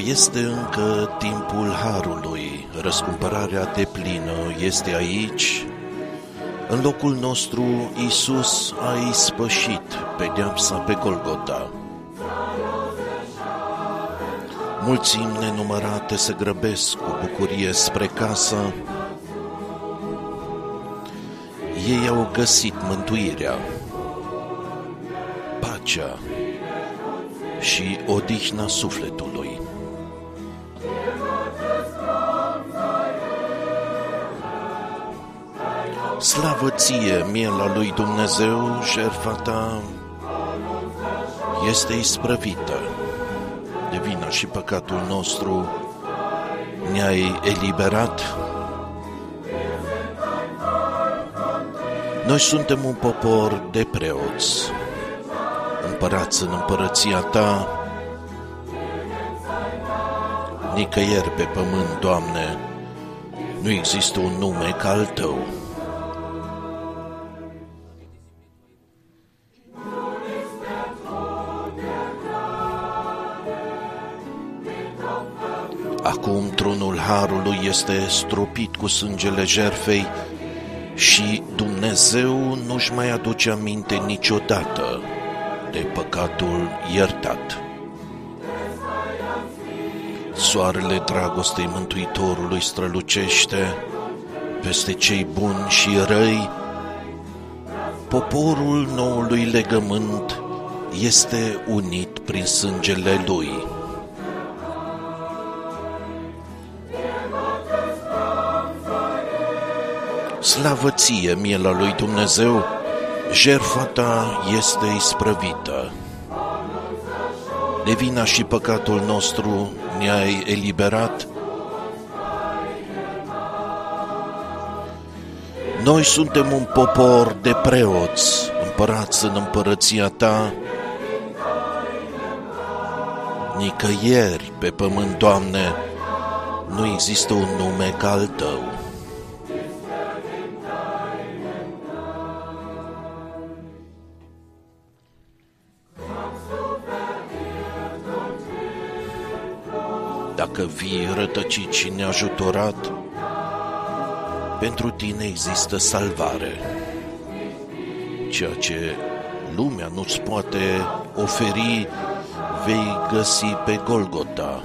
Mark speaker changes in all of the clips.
Speaker 1: Mai este încă timpul harului, răscumpărarea de plină este aici. În locul nostru, Isus a ispășit pedeapsa pe Golgota. Mulțimi nenumărate se grăbesc cu bucurie spre casă. Ei au găsit mântuirea, pacea și odihna sufletului. Slavă ție, miela lui Dumnezeu, jertfa ta este isprăvită de vina și păcatul nostru, ne-ai eliberat. Noi suntem un popor de preoți, împărați în împărăția ta, nicăieri pe pământ, Doamne, nu există un nume ca al Tău. Tronul Harului este stropit cu sângele jerfei și Dumnezeu nu-și mai aduce aminte niciodată de păcatul iertat. Soarele dragostei Mântuitorului strălucește peste cei buni și răi. Poporul noului legământ este unit prin sângele lui. Slavă ție, miela lui Dumnezeu, jertfa ta este isprăvită. De vina și păcatul nostru ne-ai eliberat. Noi suntem un popor de preoți, împărați în împărăția ta. Nicăieri pe pământ, Doamne, nu există un nume ca al Tău. Dacă vii rătăcit și neajutorat, pentru tine există salvare. Ceea ce lumea nu-ți poate oferi, vei găsi pe Golgota.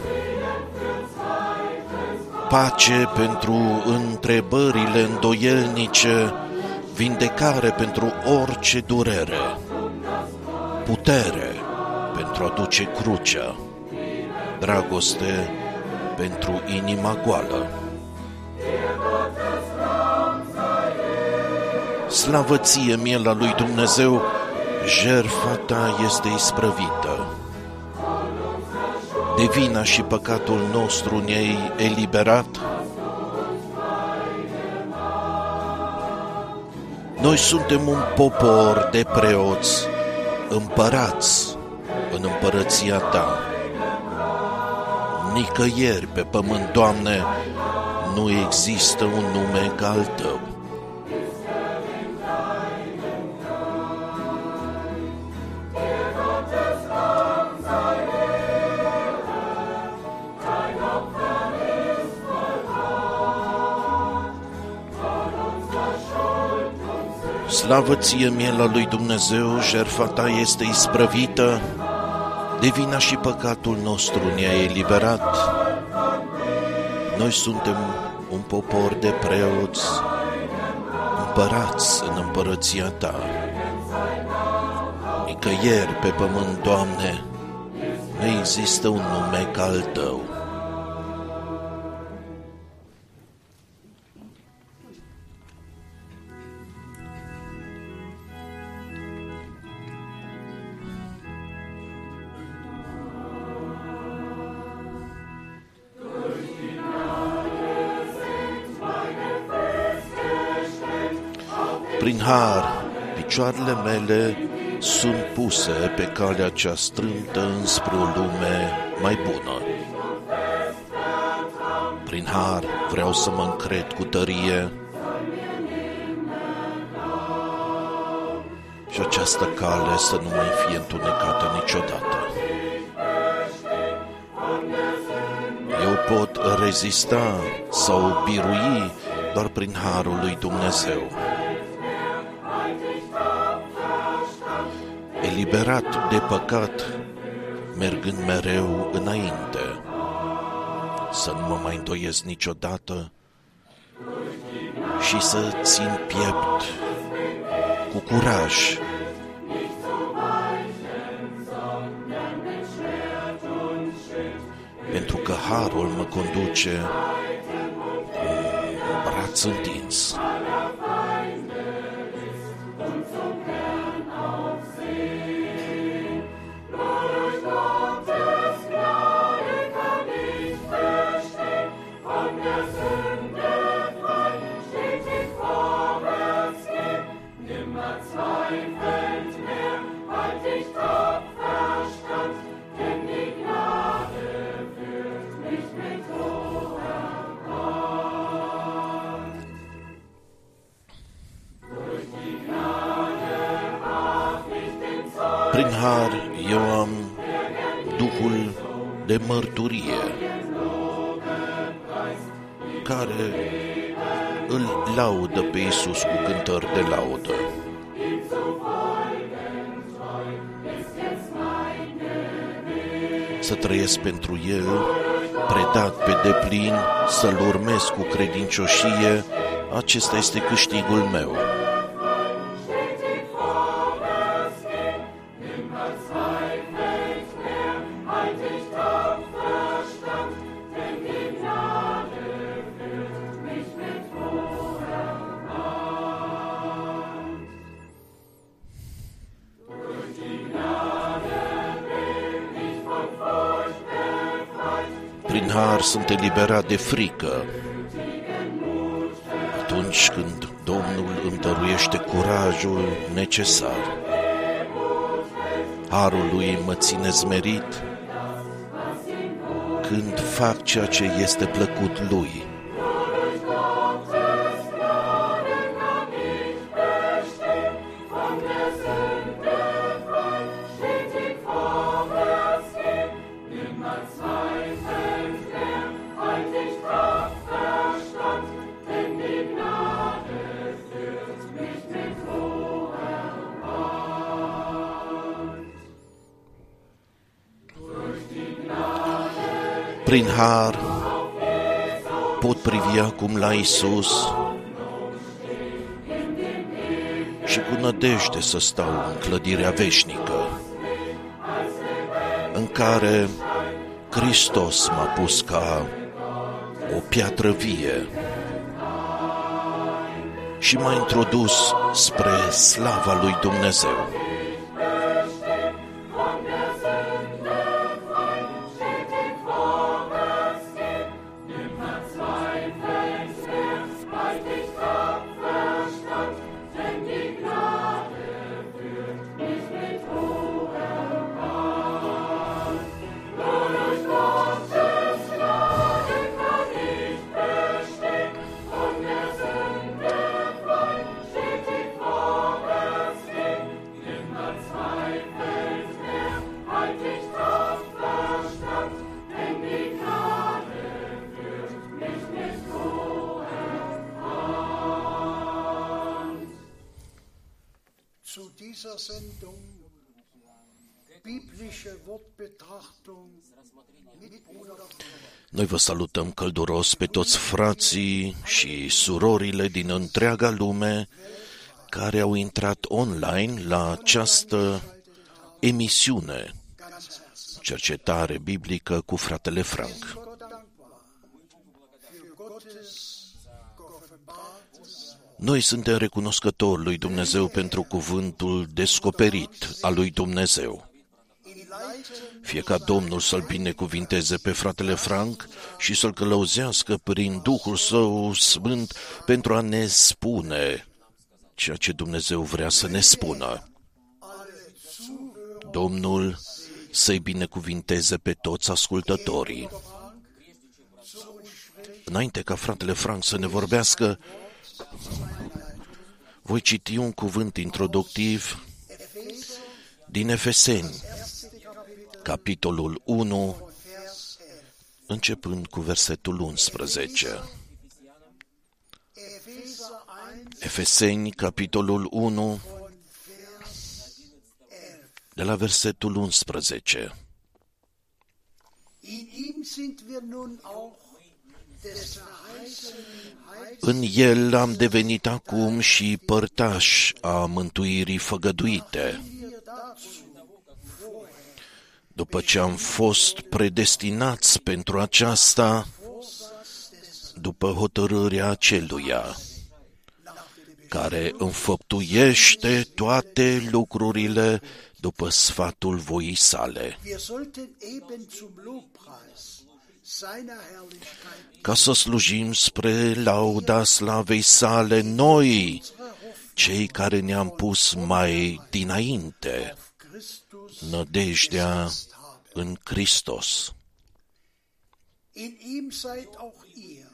Speaker 1: Pace pentru întrebările îndoielnice, vindecare pentru orice durere, putere pentru a duce crucea, dragoste pentru inima goală. Slavă ție, miela lui Dumnezeu, jertfa ta este isprăvită. De vina și păcatul nostru ne-ai eliberat. Noi suntem un popor de preoți, împărați în împărăția ta nicăieri pe pământ, Doamne, nu există un nume ca al Tău. Slavă ție, miela lui Dumnezeu, jertfa ta este isprăvită, de vina și păcatul nostru ne-a eliberat. Noi suntem un popor de preoți, împărați în împărăția ta. Nicăieri pe pământ, Doamne, nu există un nume ca al Tău. Prin har, picioarele mele sunt puse pe calea cea strâmtă înspre o lume mai bună. Prin har vreau să mă încred cu tărie și această cale să nu mai fie întunecată niciodată. pot rezista sau birui doar prin harul lui Dumnezeu. Eliberat de păcat, mergând mereu înainte, să nu mă mai îndoiesc niciodată și să țin piept cu curaj pentru că harul mă conduce cu braț întins. Pe Iisus cu cântări de laudă. Să trăiesc pentru El, predat pe deplin, să-L urmez cu credincioșie, acesta este câștigul meu. Prin har sunt eliberat de frică. Atunci când Domnul îmi dăruiește curajul necesar. Harul lui mă ține zmerit când fac ceea ce este plăcut lui. Prin har pot privi acum la Isus și cu nădejde să stau în clădirea veșnică în care Hristos m-a pus ca o piatră vie și m-a introdus spre slava lui Dumnezeu. Călduros pe toți frații și surorile din întreaga lume care au intrat online la această emisiune Cercetare biblică cu fratele Frank.
Speaker 2: Gott dankbar für Gottes geoffenbartes
Speaker 1: Noi suntem recunoscători lui Dumnezeu pentru cuvântul descoperit al lui Dumnezeu.
Speaker 2: In Leiten
Speaker 1: Fie ca Domnul să-l binecuvinteze pe fratele Frank și să-l călăuzească prin Duhul Său Sfânt pentru a ne spune ceea ce Dumnezeu vrea să ne spună. Domnul să-i binecuvinteze pe toți ascultătorii. Înainte ca fratele Frank să ne vorbească, voi citi un cuvânt introductiv din Efeseni, capitolul 1, începând cu versetul 11.
Speaker 2: Epheser 1
Speaker 1: Efeseni, capitolul 1,
Speaker 2: von Vers 11.
Speaker 1: de la versetul 11.
Speaker 2: In ihm sind wir nun auch des verheißenen Heils
Speaker 1: În el am devenit acum și părtași a mântuirii făgăduite,
Speaker 2: wir dazu
Speaker 1: după ce am fost predestinați pentru aceasta,
Speaker 2: Vorsatz des
Speaker 1: după hotărârea celuia,
Speaker 2: nach dem
Speaker 1: care înfăptuiește toate lucrurile după sfatul voii sale,
Speaker 2: Wir sollten eben zum Lobpreis seiner Herrlichkeit
Speaker 1: ca să slujim spre lauda slavei sale noi, cei care ne-am pus mai dinainte
Speaker 2: auf Christus
Speaker 1: nădejdea
Speaker 2: gesetzt haben.
Speaker 1: în Hristos.
Speaker 2: In ihm seid auch ihr,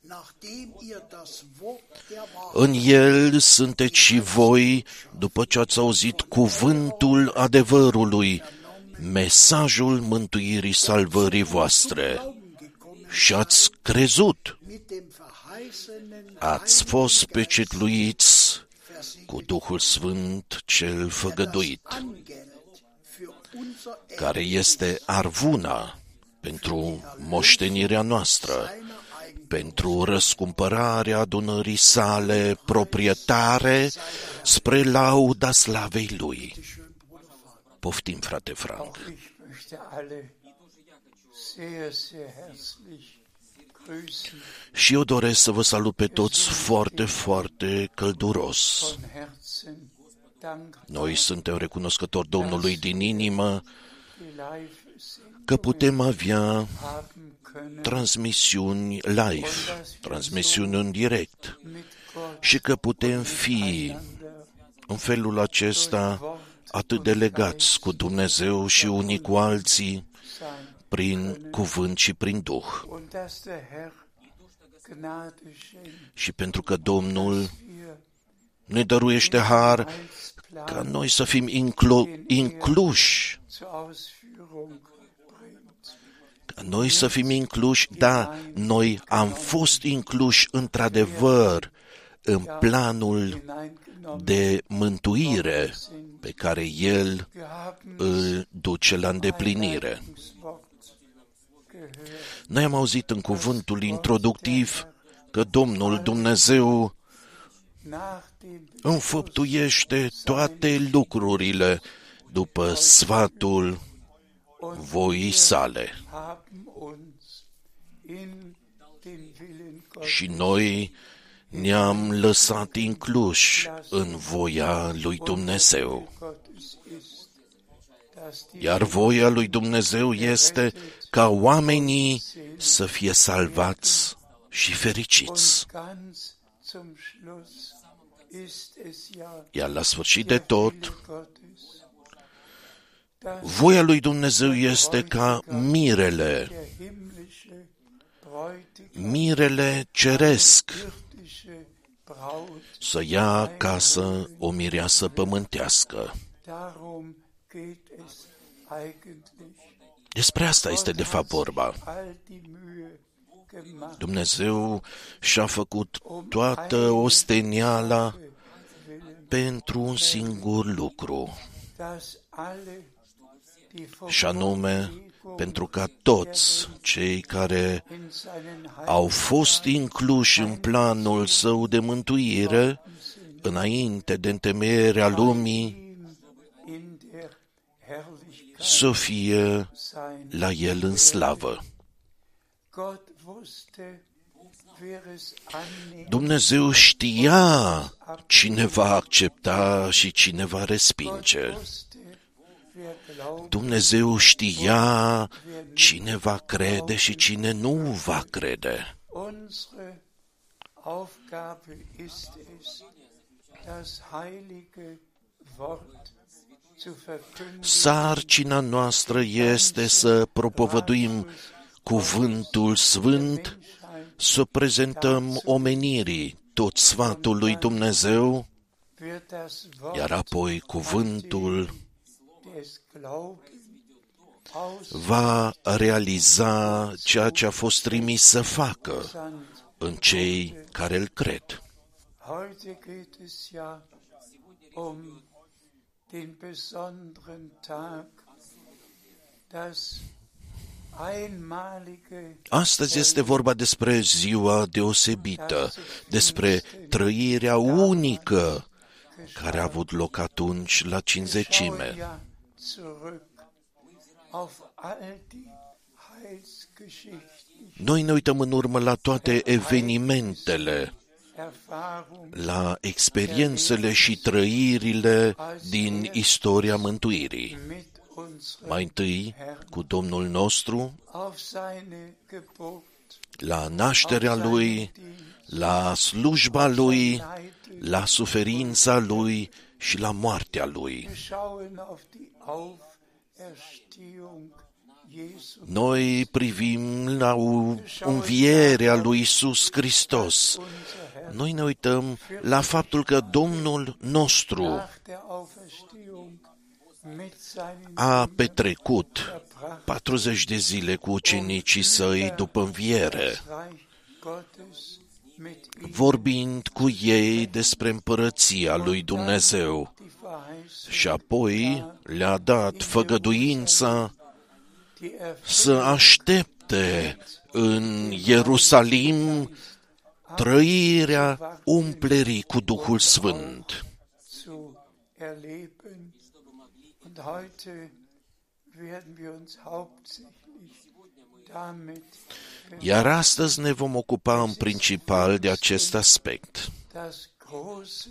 Speaker 2: nachdem ihr das Wort der Wahrheit
Speaker 1: În el sunteți și voi, după ce ați auzit cuvântul adevărului, mesajul mântuirii salvării voastre
Speaker 2: Glauben gekommen
Speaker 1: și ați crezut,
Speaker 2: mit dem verheißenen
Speaker 1: ați fost pecetluiți
Speaker 2: versiegelt
Speaker 1: cu Duhul Sfânt cel făgăduit,
Speaker 2: Angeld für unser
Speaker 1: care este arvuna pentru moștenirea noastră,
Speaker 2: seiner Eigen
Speaker 1: pentru răscumpărarea adunării sale proprietare spre lauda slavei lui. Poftim, frate Frank.
Speaker 3: Ich möchte alle sehr, sehr herzlich grüßen
Speaker 1: Și eu doresc să vă salut pe toți foarte, foarte călduros.
Speaker 3: von Herzen. Dank
Speaker 1: Noi suntem recunoscători Domnului din inimă
Speaker 3: die live sind,
Speaker 1: că putem avea
Speaker 3: haben können
Speaker 1: transmisiuni live, transmisiuni în direct
Speaker 3: mit Gott
Speaker 1: și că putem fi
Speaker 3: einander
Speaker 1: în felul acesta atât de legați cu Dumnezeu și unii cu alții
Speaker 3: sein
Speaker 1: prin cuvânt și prin Duh.
Speaker 3: und dass der Herr Gnade schenkt,
Speaker 1: Și pentru că Domnul
Speaker 3: wir
Speaker 1: ne dăruiește har ca
Speaker 3: Heilsplan
Speaker 1: noi să fim inclu- incluși,
Speaker 3: zur Ausführung bringt.
Speaker 1: ca noi să fim incluși, da, noi am fost incluși într-adevăr în planul
Speaker 3: Hineingenommen
Speaker 1: de mântuire pe care El
Speaker 3: wir haben
Speaker 1: îl duce la îndeplinire.
Speaker 3: Wort gehört.
Speaker 1: Noi am auzit în cuvântul introductiv că Domnul Dumnezeu
Speaker 3: Nach dem
Speaker 1: înfăptuiește toate lucrurile după sfatul voii sale.
Speaker 3: haben uns in den Willen Gottes
Speaker 1: Și noi ne-am lăsat incluși în voia lui Dumnezeu.
Speaker 3: Gottes ist, dass die
Speaker 1: Iar voia lui Dumnezeu este ca oamenii să fie salvați și fericiți.
Speaker 3: und ganz zum Schluss ist es ja
Speaker 1: Iar la sfârșit de tot,
Speaker 3: Wille Gottes, dass
Speaker 1: voia lui Dumnezeu este ca mirele,
Speaker 3: der himmlische Bräutigam
Speaker 1: mirele ceresc,
Speaker 3: irdische Braut,
Speaker 1: să ia acasă o mireasă pământească.
Speaker 3: Darum geht es eigentlich.
Speaker 1: Despre asta este de fapt vorba.
Speaker 3: All die Mühe gemacht,
Speaker 1: Dumnezeu și-a făcut toată osteniala pentru un singur lucru,
Speaker 3: dass alle, die vom
Speaker 1: și anume pentru ca toți cei care
Speaker 3: in seinen
Speaker 1: au fost incluși în planul său de mântuire înainte de întemeierea lumii
Speaker 3: ihm in der Herrlichkeit
Speaker 1: să fie
Speaker 3: sein.
Speaker 1: la el în slavă.
Speaker 3: Gott wusste, wer es annehmen
Speaker 1: Dumnezeu știa cine va accepta și cine va respinge.
Speaker 3: wusste, wer glaubt
Speaker 1: Dumnezeu știa cine va crede și cine nu va crede.
Speaker 3: Unsere Aufgabe ist es, das heilige Wort zu verkündigen,
Speaker 1: Sarcina noastră este să propovăduim cuvântul sfânt, să prezentăm omenirii tot sfatul lui Dumnezeu,
Speaker 3: wird das Wort
Speaker 1: iar apoi cuvântul
Speaker 3: des Glaubens
Speaker 1: va realiza ceea ce a fost trimis să facă
Speaker 3: ausgesandt.
Speaker 1: în cei care îl cred.
Speaker 3: Den besonderen Tag, das einmalige
Speaker 1: Astăzi este vorba despre ziua deosebită, despre trăirea unică care a avut loc atunci la cinzecime.
Speaker 3: Schauen ja zurück auf all die Heilsgeschichten,
Speaker 1: Noi ne uităm în urmă la toate evenimentele,
Speaker 3: Erfahrungen
Speaker 1: la experiențele și trăirile din istoria mântuirii.
Speaker 3: mit unserem
Speaker 1: Mai întâi cu Domnul nostru,
Speaker 3: auf seine Geburt,
Speaker 1: la nașterea Lui, la slujba Lui, la suferința Lui și la moartea Lui.
Speaker 3: Wir schauen auf die Auferstehung Jesu
Speaker 1: Noi privim la u- învierea lui Isus Hristos. Noi ne uităm la faptul că Domnul nostru
Speaker 3: nach der Auferstehung mit seinen
Speaker 1: a petrecut 40 de zile cu ucenicii săi după înviere,
Speaker 3: Reich Gottes mit ihm
Speaker 1: vorbind cu ei despre împărăția lui Dumnezeu.
Speaker 3: Die Verheißung,
Speaker 1: și apoi le-a dat făgăduința
Speaker 3: die Erfüllung
Speaker 1: să aștepte în Ierusalim trăirea umplerii cu Duhul Sfânt.
Speaker 3: zu erleben. Und heute werden wir uns hauptsächlich damit
Speaker 1: Iar astăzi ne vom ocupa în principal de acest aspect.
Speaker 3: das große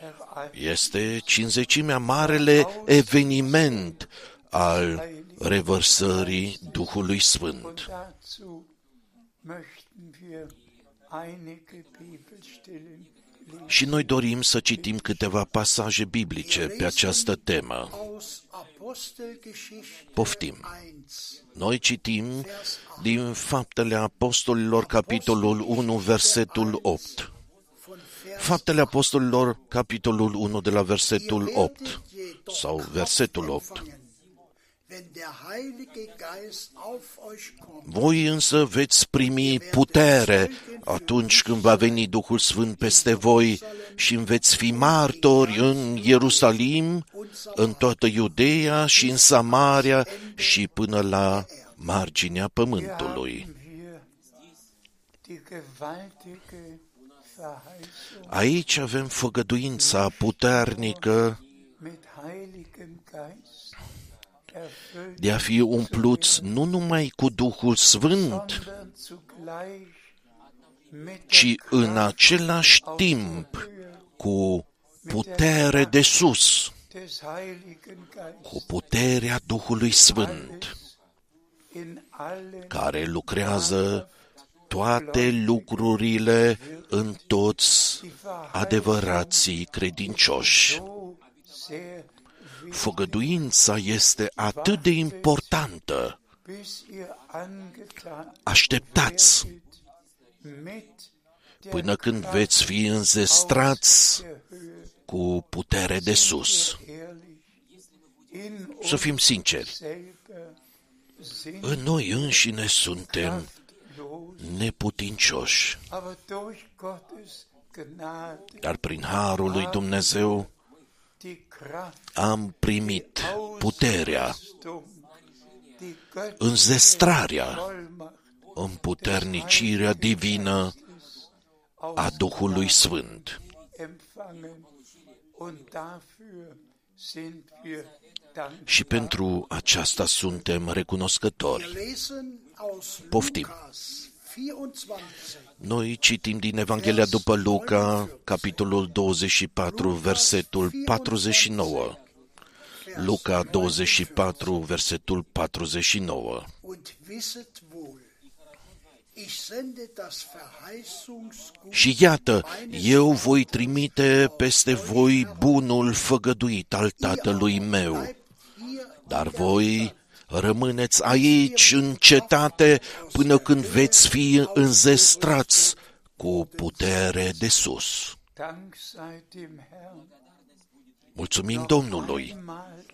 Speaker 3: Ereignis
Speaker 1: Este cinzecimea marele eveniment al revărsării Duhului Sfânt. Și noi dorim să citim câteva pasaje biblice pe această temă.
Speaker 2: Aus Apostelgeschichte
Speaker 1: Poftim.
Speaker 2: 1,
Speaker 1: Noi citim din Faptele Apostolilor, capitolul 1, versetul 8.
Speaker 2: von Vers
Speaker 1: Faptele Apostolilor, capitolul 1, de la versetul
Speaker 2: Ihr
Speaker 1: 8
Speaker 2: werdet jedoch
Speaker 1: sau
Speaker 2: Kraft
Speaker 1: versetul 8. Voi însă veți primi putere atunci când va veni Duhul Sfânt peste voi și îmi veți fi martori în Ierusalim, în toată Iudeea și în Samaria și până la marginea pământului.
Speaker 3: haben wir die gewaltige Verheißung.
Speaker 1: Aici avem făgăduința puternică de a fi umpluți nu numai cu Duhul Sfânt,
Speaker 3: sondern zugleich mit
Speaker 1: ci
Speaker 3: der
Speaker 1: în același timp cu putere de sus,
Speaker 3: des Heiligen Geistes
Speaker 1: cu puterea Duhului Sfânt,
Speaker 3: in allen
Speaker 1: care lucrează toate lucrurile în toți adevărații credincioși.
Speaker 3: So sehr wichtig,
Speaker 1: Făgăduința este atât de importantă.
Speaker 3: bis ihr angetan
Speaker 1: Așteptați
Speaker 3: werdet mit der
Speaker 1: până când
Speaker 3: Kraft
Speaker 1: veți fi înzestrați
Speaker 3: der Höhe
Speaker 1: cu putere de sus.
Speaker 3: ehrlich in
Speaker 1: Să fim sinceri,
Speaker 3: selber sind
Speaker 1: în noi înșine suntem
Speaker 3: kraftlos,
Speaker 1: neputincioși,
Speaker 3: aber durch Gottes Gnade
Speaker 1: dar prin harul lui Dumnezeu
Speaker 3: die Kraft,
Speaker 1: am primit puterea,
Speaker 3: Ausrüstung, die göttliche
Speaker 1: înzestrarea,
Speaker 3: Vollmacht
Speaker 1: împuternicirea divină a Duhului Sfânt.
Speaker 3: empfangen. Und dafür sind wir dankbar.
Speaker 1: Și pentru aceasta suntem recunoscători.
Speaker 2: lesen aus
Speaker 1: Poftim.
Speaker 2: Lukas 24,
Speaker 1: Noi citim din Evanghelia după Luca, capitolul 24, versetul 49. Luca 24, versetul 49.
Speaker 2: und wisset wohl, ich sende das Verheißungsgut
Speaker 1: Și iată, eu voi trimite peste voi bunul făgăduit al tatălui meu,
Speaker 2: bleibt hier
Speaker 1: dar voi rămâneți aici în cetate până când veți fi înzestrați cu putere de sus.
Speaker 3: Dank sei dem Herrn.
Speaker 1: Mulțumim Domnului!
Speaker 3: Einmal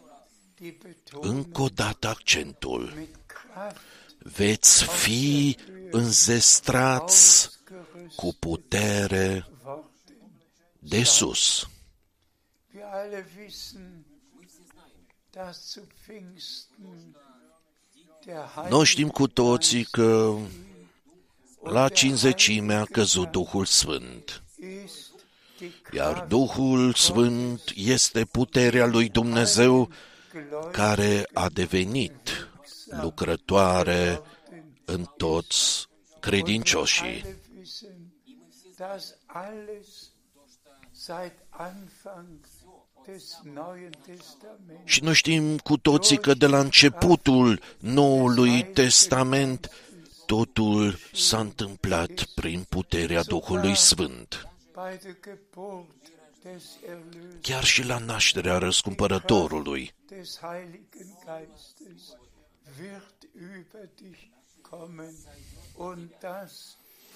Speaker 3: die Betonung
Speaker 1: încă o dată accentul.
Speaker 3: mit Kraft
Speaker 1: Veți fi înzestrați
Speaker 3: ausgerüstet
Speaker 1: cu putere
Speaker 3: worden.
Speaker 1: de sus.
Speaker 3: Wir alle wissen, dass zu Pfingsten der
Speaker 1: Noi știm cu toții că la cinzecime a căzut Duhul Sfânt,
Speaker 3: ist die
Speaker 1: iar
Speaker 3: Kraft
Speaker 1: Duhul Sfânt este puterea lui Dumnezeu
Speaker 3: Gläubigen
Speaker 1: care a devenit lucrătoare în toți credincioșii.
Speaker 3: alle wissen, dass alles seit Anfang des Neuen Testaments
Speaker 1: Și noi știm cu toții că de la începutul Noului Testament totul s-a întâmplat prin puterea Duhului Sfânt.
Speaker 3: bei der Geburt des Erlösers,
Speaker 1: Chiar și la nașterea răscumpărătorului,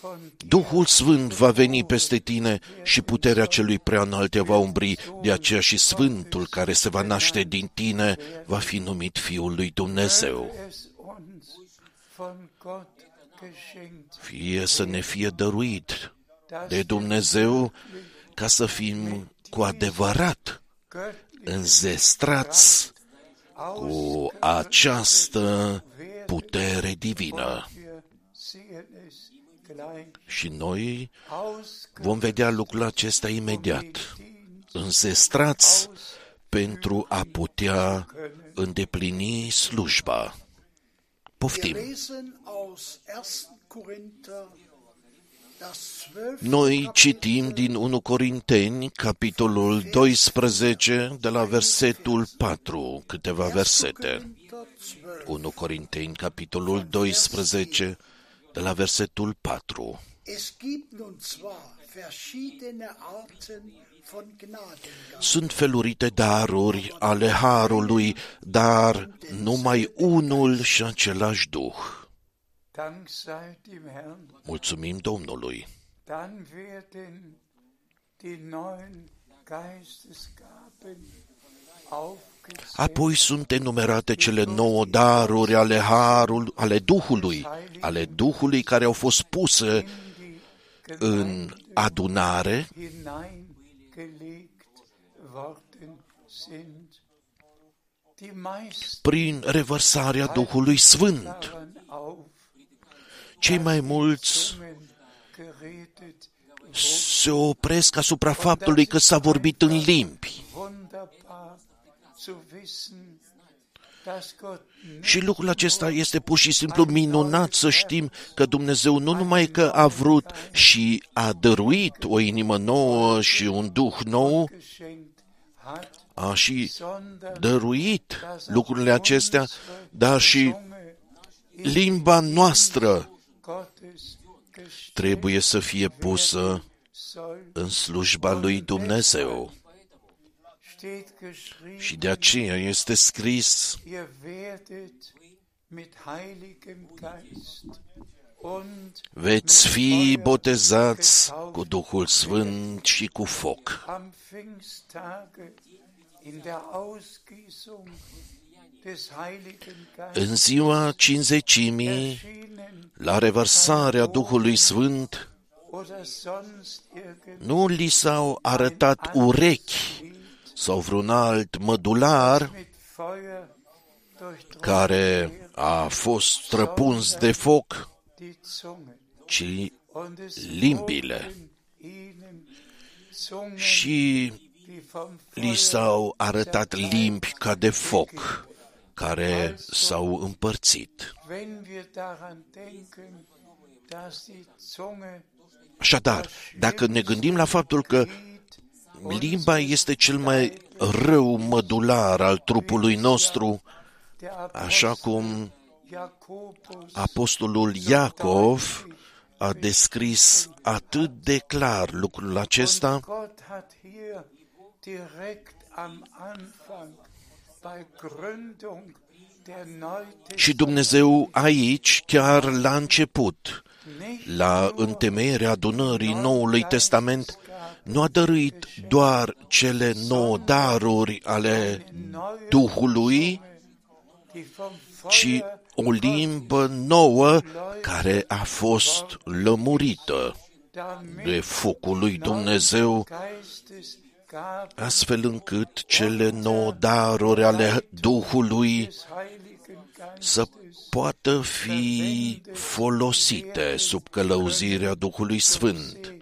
Speaker 3: des Heiligen Geistes wird über dich kommen und das von
Speaker 1: Duhul Sfânt va veni peste tine și puterea celui prea înalt te va umbri, de aceea și Sfântul care se va naște din tine va fi numit Fiul lui Dumnezeu.
Speaker 3: es uns von Gott geschenkt,
Speaker 1: Fie să ne fie dăruit
Speaker 3: dass
Speaker 1: de Dumnezeu ca să fim cu adevărat
Speaker 3: göttlich
Speaker 1: înzestrați cu această putere divină. Și noi
Speaker 3: aus
Speaker 1: vom vedea lucrul acesta imediat. Înzestrați pentru a putea îndeplini slujba.
Speaker 2: Wir
Speaker 1: Poftim.
Speaker 2: lesen aus 1. Korinther das 12.
Speaker 1: Noi citim din 1 Corinteni, capitolul 12, de la versetul 4, câteva versete.
Speaker 2: Korinther 12.
Speaker 1: 1 Corinteni, capitolul 12, de la versetul 4.
Speaker 2: Es gibt nun zwar verschiedene Arten von Gnadengaben,
Speaker 1: Sunt felurite daruri ale Harului, dar numai unul și același Duh.
Speaker 3: Dank sei dem Herrn,
Speaker 1: Mulțumim Domnului.
Speaker 3: dann werden die neuen Geistesgaben aufgezählt.
Speaker 1: Apoi sunt enumerate cele nouă daruri ale Harul, ale Duhului, ale Duhului care au fost puse în adunare
Speaker 3: hineingelegt worden sind. Die meisten
Speaker 1: prin revărsarea Duhului Sfânt.
Speaker 3: daran auf,
Speaker 1: Cei mai mulți
Speaker 3: Zungen geredet,
Speaker 1: se opresc asupra faptului că s-a vorbit în limbi. Și lucrul acesta este pur și simplu minunat să știm că Dumnezeu nu numai că a vrut și a dăruit o inimă nouă și un duh nou,
Speaker 3: geschenkt hat,
Speaker 1: a și
Speaker 3: sondern
Speaker 1: dăruit
Speaker 3: dass
Speaker 1: lucrurile acestea, dar și
Speaker 3: Zunge
Speaker 1: limba noastră
Speaker 3: Gottes gestellt
Speaker 1: trebuie să fie pusă
Speaker 3: soll,
Speaker 1: în slujba lui Dumnezeu.
Speaker 3: Steht geschrieben,
Speaker 1: Și de aceea este scris,
Speaker 3: ihr werdet mit Heiligem Geist und
Speaker 1: veți fi botezați cu Duhul Sfânt și cu foc.
Speaker 3: am Pfingsttage in der Ausgießung des Heiligen Geistes
Speaker 1: În ziua cinzecimii,
Speaker 3: erschienen
Speaker 1: la revărsarea Duhului Sfânt,
Speaker 3: oder sonst irgend
Speaker 1: nu li s-au arătat urechi sau vreun alt mădular
Speaker 3: mit Feuer durchdrungen
Speaker 1: care a fost străpuns de foc,
Speaker 3: die Zunge
Speaker 1: ci
Speaker 3: und es
Speaker 1: limbile.
Speaker 3: wurden ihnen Zungen,
Speaker 1: și
Speaker 3: die vom
Speaker 1: li
Speaker 3: Feuer
Speaker 1: s-au arătat limbi ca de foc, care s-au împărțit.
Speaker 3: Wenn wir daran denken, dass die Zunge
Speaker 1: Așadar, dacă ne gândim la faptul că limba este cel mai rău mădular al trupului nostru,
Speaker 3: der
Speaker 1: așa cum
Speaker 3: Jakobus
Speaker 1: apostolul Iacov a descris atât de clar lucrul acesta,
Speaker 3: Gott hat hier direkt am Anfang bei Gründung der
Speaker 1: și Dumnezeu aici, chiar la început,
Speaker 3: nicht
Speaker 1: la întemeierea adunării Noului Testament, nu a dăruit doar cele nouă daruri ale Duhului, ci o limbă nouă care a fost lămurită de focul lui Dumnezeu, astfel încât cele nouă daruri ale Duhului să poată fi folosite sub călăuzirea Duhului Sfânt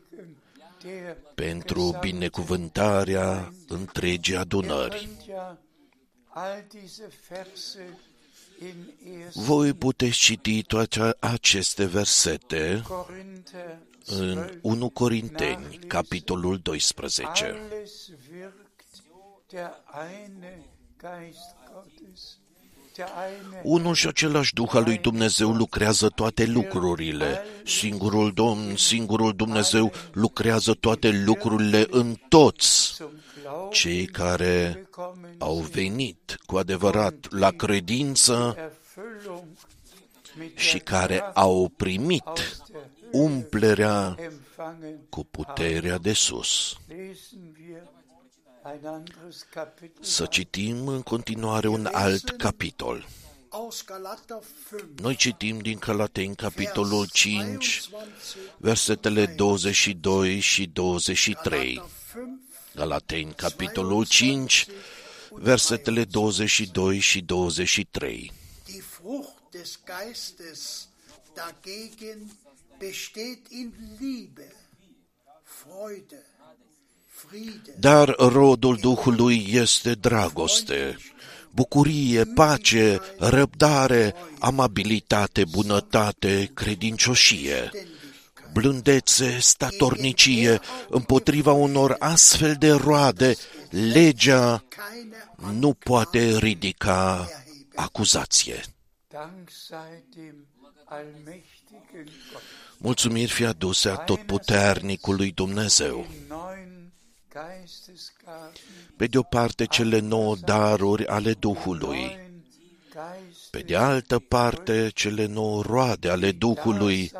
Speaker 1: pentru binecuvântarea întregii adunări. Voi puteți citi toate aceste versete în 1 Corinteni, capitolul 12. Unul și același Duh al lui Dumnezeu lucrează toate lucrurile. Singurul Domn, singurul Dumnezeu lucrează toate lucrurile în toți. Cei care au venit cu adevărat la credință și care au primit umplerea cu puterea de sus. Să citim în continuare un alt capitol. Noi citim din Calateni, capitolul 5, versetele 22 și 23. Galateni, capitolul 5, versetele 22 și 23. Die Frucht des Geistes dagegen besteht in Liebe, Freude, dar rodul Duhului este dragoste, bucurie, pace, răbdare, amabilitate, bunătate, credincioșie, blândețe, statornicie, împotriva unor astfel de roade, legea nu poate ridica acuzație. Mulțumiri fi aduse a totputernicului Dumnezeu. Pe de o parte, cele nouă daruri ale Duhului, pe de altă parte, cele nouă roade ale Duhului,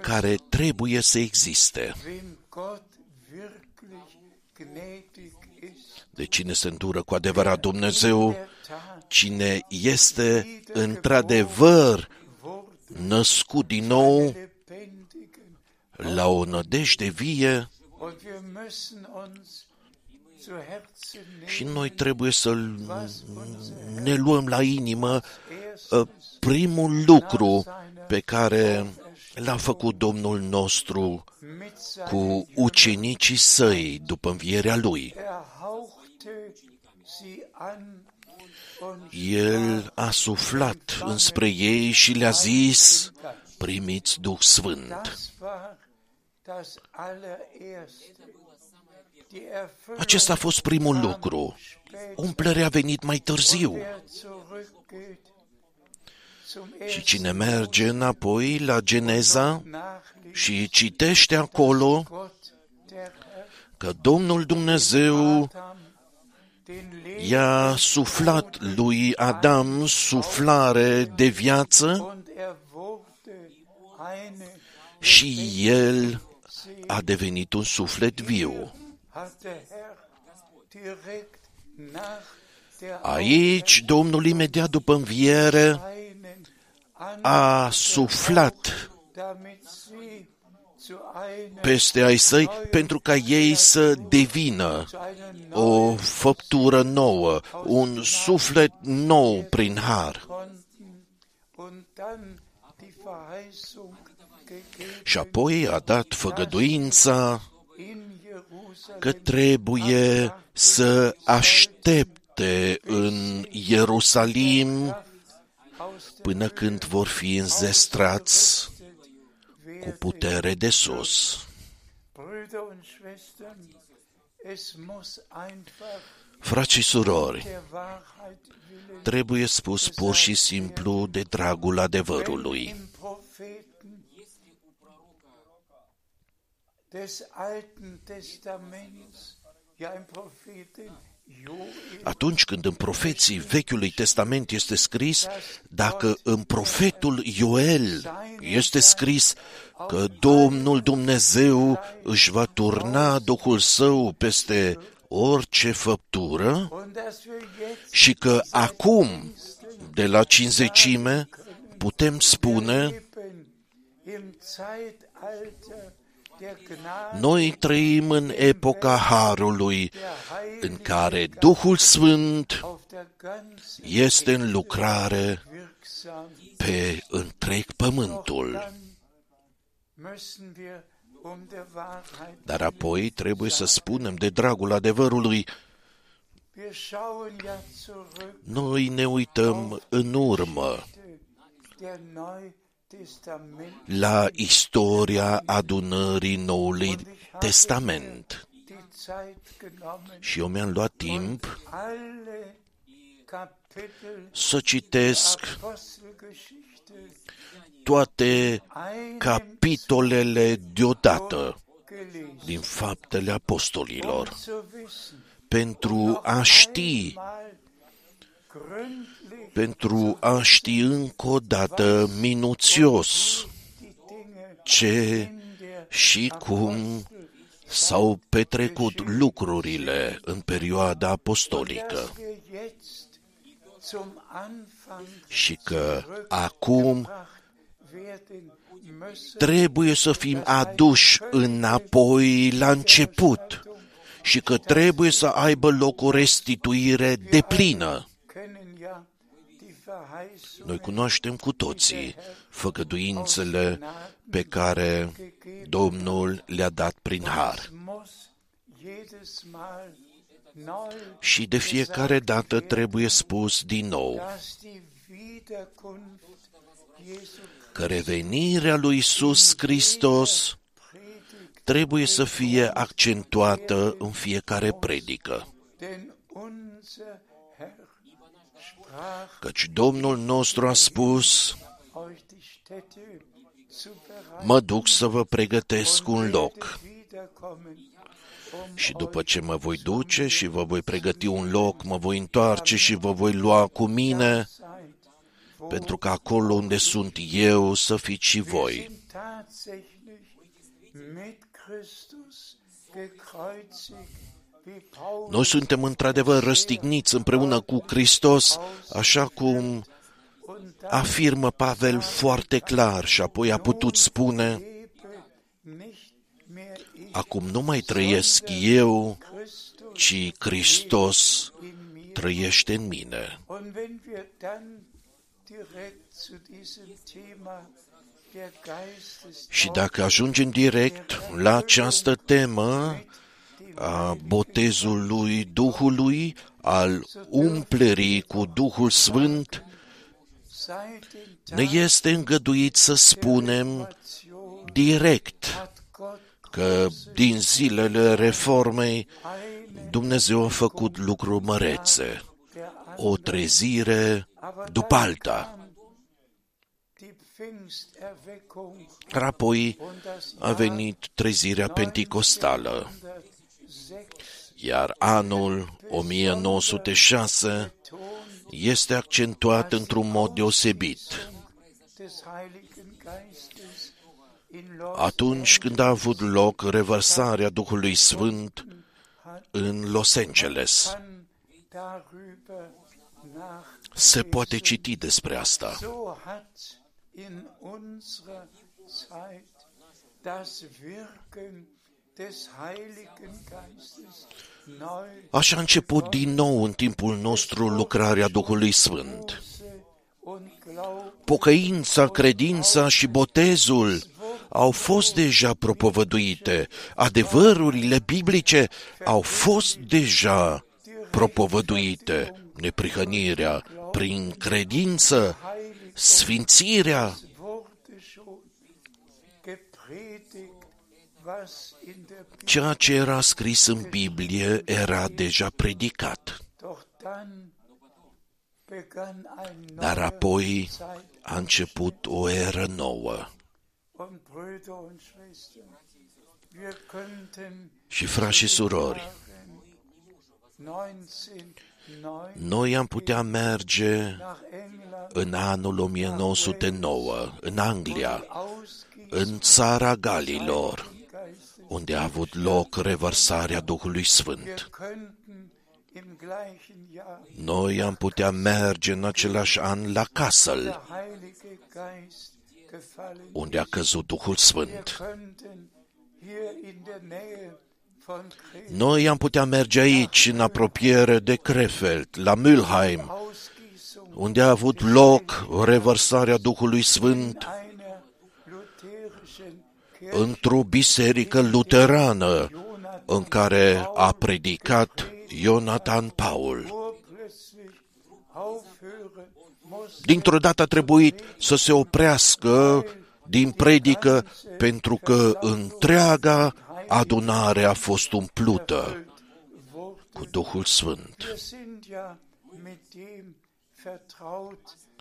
Speaker 1: care trebuie să existe. De cine se îndură cu adevărat Dumnezeu, cine este într-adevăr născut din nou la o nădejde vie, și noi trebuie să ne luăm la inimă ă, primul lucru pe care l-a făcut Domnul nostru cu ucenicii săi după învierea lui. El a suflat înspre ei și le-a zis, primiți Duh Sfânt. Acesta a fost primul lucru. Umplerea a venit mai târziu. Și cine merge înapoi la Geneza și citește acolo că Domnul Dumnezeu i-a suflat lui Adam suflare de viață și el a devenit un suflet viu. Aici, Domnul, imediat după înviere, a suflat peste ai săi pentru ca ei să devină o făptură nouă, un suflet nou prin har. Și apoi a dat făgăduința că trebuie să aștepte în Ierusalim până când vor fi înzestrați cu putere de sus. Frați și surori, trebuie spus pur și simplu de dragul adevărului. Atunci când în profeții Vechiului Testament este scris, dacă în profetul Ioel este scris că Domnul Dumnezeu își va turna Duhul Său peste orice făptură și că acum, de la cinzecime, putem spune noi trăim în epoca Harului, în care Duhul Sfânt este în lucrare pe întreg pământul. Dar apoi trebuie să spunem de dragul adevărului, noi ne uităm în urmă la istoria adunării Noului Testament. Și eu mi-am luat timp să citesc toate capitolele deodată din faptele apostolilor pentru a ști pentru a ști încă o dată minuțios ce și cum s-au petrecut lucrurile în perioada apostolică și că acum trebuie să fim aduși înapoi la început și că trebuie să aibă loc o restituire deplină. Noi cunoaștem cu toții făgăduințele pe care Domnul le-a dat prin har. Și de fiecare dată trebuie spus din nou că revenirea lui Iisus Hristos trebuie să fie accentuată în fiecare predică. Căci Domnul nostru a spus, mă duc să vă pregătesc un loc. Și după ce mă voi duce și vă voi pregăti un loc, mă voi întoarce și vă voi lua cu mine, pentru că acolo unde sunt eu să fiți și voi. Noi suntem într-adevăr răstigniți împreună cu Hristos, așa cum afirmă Pavel foarte clar și apoi a putut spune, Acum nu mai trăiesc eu, ci Hristos trăiește în mine. Și dacă ajungem direct la această temă a botezului Duhului, al umplerii cu Duhul Sfânt, ne este îngăduit să spunem direct că din zilele reformei Dumnezeu a făcut lucruri mărețe, o trezire după alta. Apoi a venit trezirea penticostală, iar anul 1906 este accentuat într-un mod deosebit. Atunci când a avut loc revărsarea Duhului Sfânt în Los Angeles. Se poate citi despre asta. Așa a început din nou în timpul nostru lucrarea Duhului Sfânt. Pocăința, credința și botezul au fost deja propovăduite. Adevărurile biblice au fost deja propovăduite. Neprihănirea prin credință, sfințirea, Ceea ce era scris în Biblie era deja predicat. Dar apoi a început o eră nouă. Și frați și surori,
Speaker 3: 1909
Speaker 1: Noi am putea merge
Speaker 3: nach England
Speaker 1: în anul 1909, în Anglia,
Speaker 3: ausgießen
Speaker 1: în țara Galilor,
Speaker 3: Geistes.
Speaker 1: Unde a avut loc revărsarea Duhului Sfânt.
Speaker 3: Wir könnten im gleichen Jahr
Speaker 1: Noi am putea merge în același an la Kassel,
Speaker 3: der Heilige Geist gefallen.
Speaker 1: unde a căzut Duhul
Speaker 3: Wir
Speaker 1: Sfânt.
Speaker 3: könnten hier in der Nähe von Krefeld
Speaker 1: Noi am putea merge aici, în apropiere de Krefeld, la Mülheim,
Speaker 3: Ausgießung
Speaker 1: unde a avut loc revărsarea Duhului Sfânt
Speaker 3: einer lutherischen Kirche
Speaker 1: într-o biserică luterană în care a predicat Ionatan Paul.
Speaker 3: urplötzlich aufhören musste.
Speaker 1: Dintr-o dată a trebuit să se oprească din predică pentru că întreaga adunare a fost umplută cu Duhul Sfânt.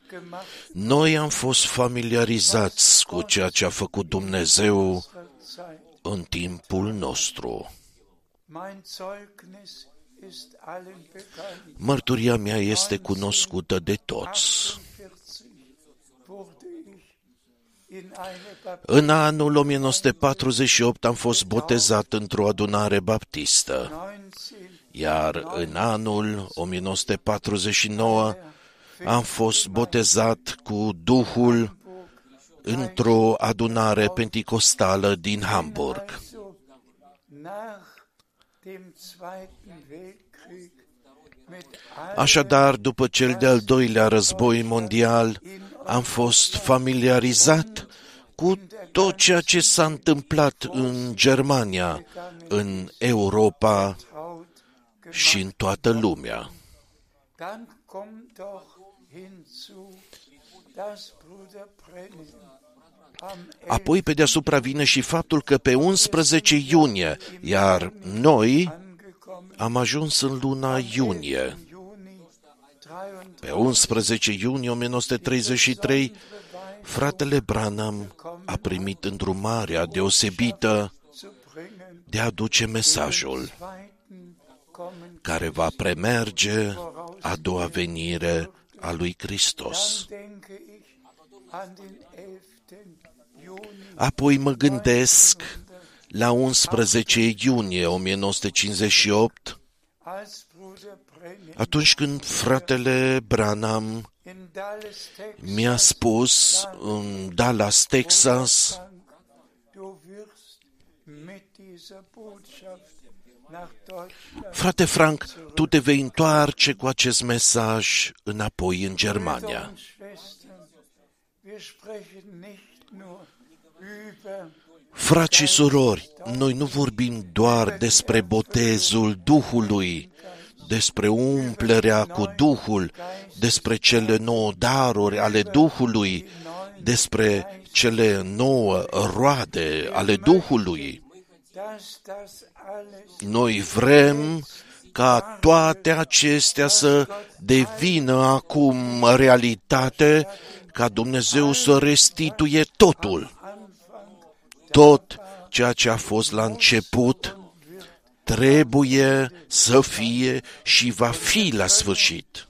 Speaker 3: Wir sind ja mit dem vertraut gemacht
Speaker 1: Noi am fost familiarizați cu ceea ce a făcut Dumnezeu
Speaker 3: unserer Zeit.
Speaker 1: în timpul nostru.
Speaker 3: Mein Zeugnis ist allen bekannt.
Speaker 1: Mărturia mea este cunoscută de toți.
Speaker 3: 48 wurde ich in eine Baptist
Speaker 1: În anul 1948 am fost botezat într-o adunare baptistă,
Speaker 3: 19
Speaker 1: iar în anul 1949 am fost botezat cu Duhul într-o adunare penticostală din Hamburg.
Speaker 3: also nach dem Zweiten Weltkrieg mit all
Speaker 1: Așadar, după cel de-al doilea război mondial, am fost familiarizat cu tot ceea ce s-a întâmplat în Germania, în Europa
Speaker 3: traut
Speaker 1: și în toată lumea.
Speaker 3: Dann kommt doch hinzu, dass Bruder Brennan am
Speaker 1: Apoi, pe deasupra vine și faptul că pe 11 iunie, iar noi
Speaker 3: angekommen
Speaker 1: am ajuns în luna iunie.
Speaker 3: Juni 33
Speaker 1: Pe 11 iunie 1933, fratele Branham a primit îndrumarea deosebită
Speaker 3: zu bringen,
Speaker 1: de a aduce mesajul
Speaker 3: zweiten kommen,
Speaker 1: care va premerge a doua venire a lui Hristos.
Speaker 3: dann denke ich an den 11. Juni
Speaker 1: Apoi mă gândesc la 11 iunie 1958,
Speaker 3: als Bruder Brennan
Speaker 1: atunci când fratele Branham
Speaker 3: in Dallas, Texas,
Speaker 1: mi-a spus în Dallas, Texas, Frate Frank, tu te vei întoarce cu acest mesaj înapoi în Germania.
Speaker 3: Brüder und Schwestern, wir sprechen nicht nur über
Speaker 1: Frați și surori, noi nu vorbim doar despre botezul Duhului, despre umplerea cu Duhul, despre cele nouă daruri ale Duhului, despre cele nouă roade ale Duhului.
Speaker 3: Dass das alles
Speaker 1: Noi vrem ca toate acestea să devină acum realitate, ca Dumnezeu să restituie totul. Tot ceea ce a fost la început trebuie să fie și va fi la sfârșit.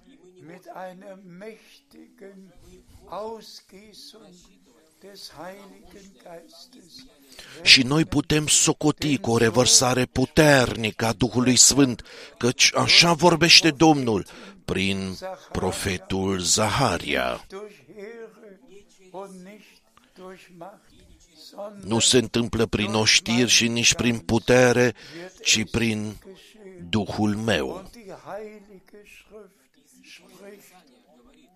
Speaker 3: Mit einer mächtigen Ausgießung des Heiligen Geistes
Speaker 1: Și noi putem socoti cu o revărsare puternică a Duhului Sfânt, căci așa vorbește Domnul prin profetul Zaharia.
Speaker 3: durch Heere und nicht durch Macht, sondern
Speaker 1: Nu se întâmplă prin oștiri și nici prin putere, ci prin
Speaker 3: geschehen.
Speaker 1: Duhul meu.
Speaker 3: Und die Heilige Schrift spricht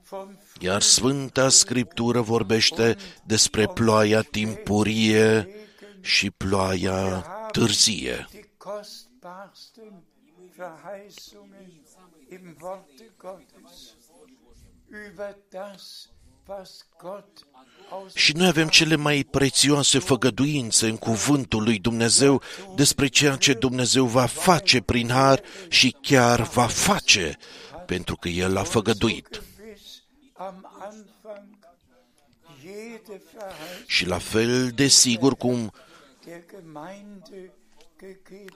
Speaker 3: vom
Speaker 1: Iar Sfânta Scriptură vorbește despre ploaia timpurie și ploaia târzie.
Speaker 3: die kostbarsten Verheißungen im Worte Gottes über das, was Gott aus
Speaker 1: Și noi avem cele mai prețioase făgăduințe în cuvântul lui Dumnezeu despre ceea ce Dumnezeu va face prin har și chiar va face, pentru că El a făgăduit.
Speaker 3: gewiss am Anfang jede Verheißung
Speaker 1: Și la fel de sigur cum
Speaker 3: der Gemeinde gegeben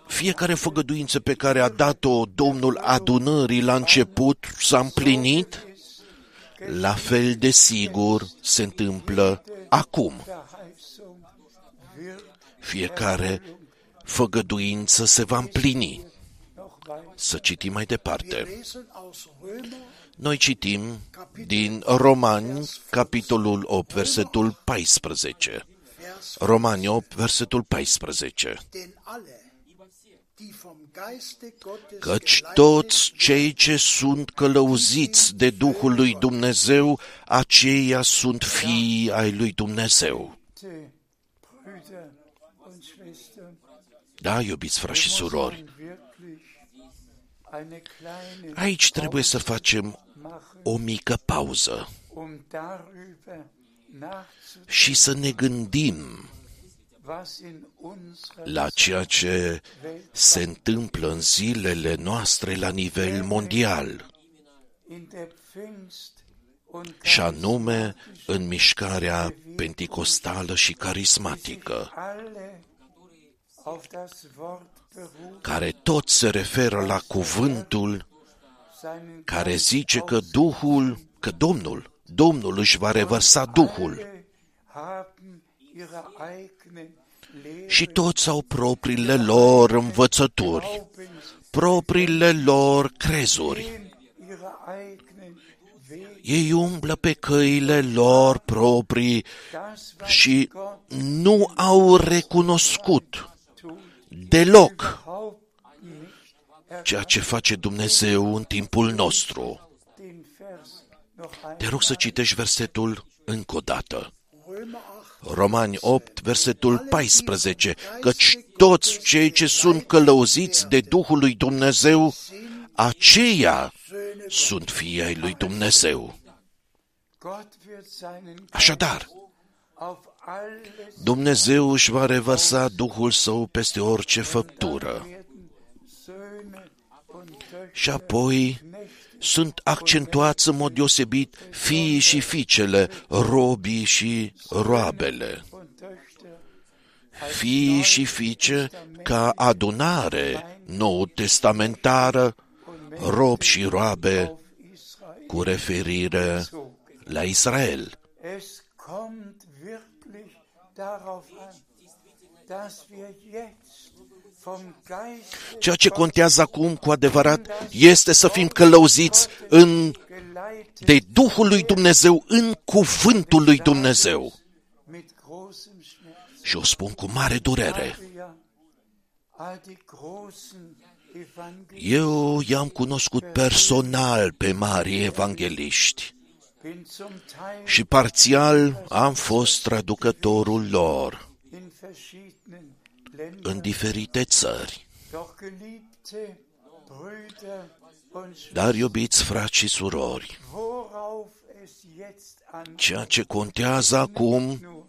Speaker 1: Fiecare făgăduință pe care a dat-o Domnul adunării la început s-a împlinit, la fel de sigur se întâmplă acum.
Speaker 3: Verheißung wird
Speaker 1: Fiecare făgăduință se va împlini.
Speaker 3: noch weiter.
Speaker 1: Să citim mai departe.
Speaker 2: lesen aus Römer
Speaker 1: Noi citim din Romani, capitolul 8, versetul 14.
Speaker 2: Vers
Speaker 1: Romani 8, versetul 14.
Speaker 2: denn alle, die vom Geiste Gottes
Speaker 1: Căci
Speaker 2: geleitet
Speaker 1: toți cei ce sunt călăuziți de Duhul lui Dumnezeu, aceia sunt fii ai lui Dumnezeu.
Speaker 3: Liebe Brüder und Schwestern,
Speaker 1: Da, iubiți frați și
Speaker 3: muss
Speaker 1: surori,
Speaker 3: man wirklich eine kleine
Speaker 1: aici trebuie să facem
Speaker 3: machen,
Speaker 1: o mică pauză.
Speaker 3: Um darüber nachzudenken,
Speaker 1: și să ne gândim
Speaker 3: was in unserer
Speaker 1: la ceea ce se întâmplă în zilele noastre la nivel mondial,
Speaker 3: in der Pfingst und
Speaker 1: și anume în mișcarea penticostală și carismatică,
Speaker 3: alle auf das Wort berufen,
Speaker 1: care tot se referă la cuvântul
Speaker 3: seinen
Speaker 1: care zice că Duhul, că Domnul, Domnul își va revărsa Duhul și toți au propriile lor învățături,
Speaker 3: Glaubens,
Speaker 1: propriile lor crezuri.
Speaker 3: gehen ihre eigenen Wege.
Speaker 1: Ei umblă pe căile lor proprii
Speaker 3: Das, was
Speaker 1: și
Speaker 3: Gott
Speaker 1: nu au recunoscut
Speaker 3: tut,
Speaker 1: deloc
Speaker 3: überhaupt nicht.
Speaker 1: ceea ce face Dumnezeu în timpul nostru.
Speaker 3: Den Vers noch ein.
Speaker 1: Te rog să citești versetul încă o dată.
Speaker 2: Römer 8,
Speaker 1: Romani 8, versetul 14, căci toți cei ce sunt călăuziți de Duhul lui Dumnezeu, aceia sunt fii ai lui Dumnezeu.
Speaker 3: Gott wird seinen
Speaker 1: Așadar,
Speaker 3: auf alles
Speaker 1: Dumnezeu își va revărsa Duhul Său peste orice făptură.
Speaker 3: werden Söhne und Töchter,
Speaker 1: Și apoi
Speaker 3: Knechte
Speaker 1: sunt accentuați în mod deosebit fiii și fiicele, robii și roabele.
Speaker 3: und Töchter
Speaker 1: Fii și fiice ca adunare nou testamentară, rob și roabe
Speaker 3: auf Israel
Speaker 1: cu referire
Speaker 3: gezogen.
Speaker 1: la Israel.
Speaker 3: Es kommt wirklich darauf an, dass wir jetzt vom Geist
Speaker 1: Ceea ce contează acum cu adevărat este să fim călăuziți în,
Speaker 3: geleitet
Speaker 1: de Duhul lui Dumnezeu în cuvântul lui Dumnezeu.
Speaker 3: mit großem Schmerz.
Speaker 1: Și o spun cu mare durere.
Speaker 3: Ja, all die großen Evangelisten
Speaker 1: Eu i-am cunoscut personal pe mari evangeliști
Speaker 3: bin zum Teil
Speaker 1: și parțial am fost traducătorul lor
Speaker 3: in verschiedenen Ländern.
Speaker 1: În diferite țări.
Speaker 3: Doch geliebte Brüder und Schwestern,
Speaker 1: Dar, iubiți frați și surori,
Speaker 3: worauf es jetzt ankommt,
Speaker 1: ceea ce contează acum
Speaker 3: nur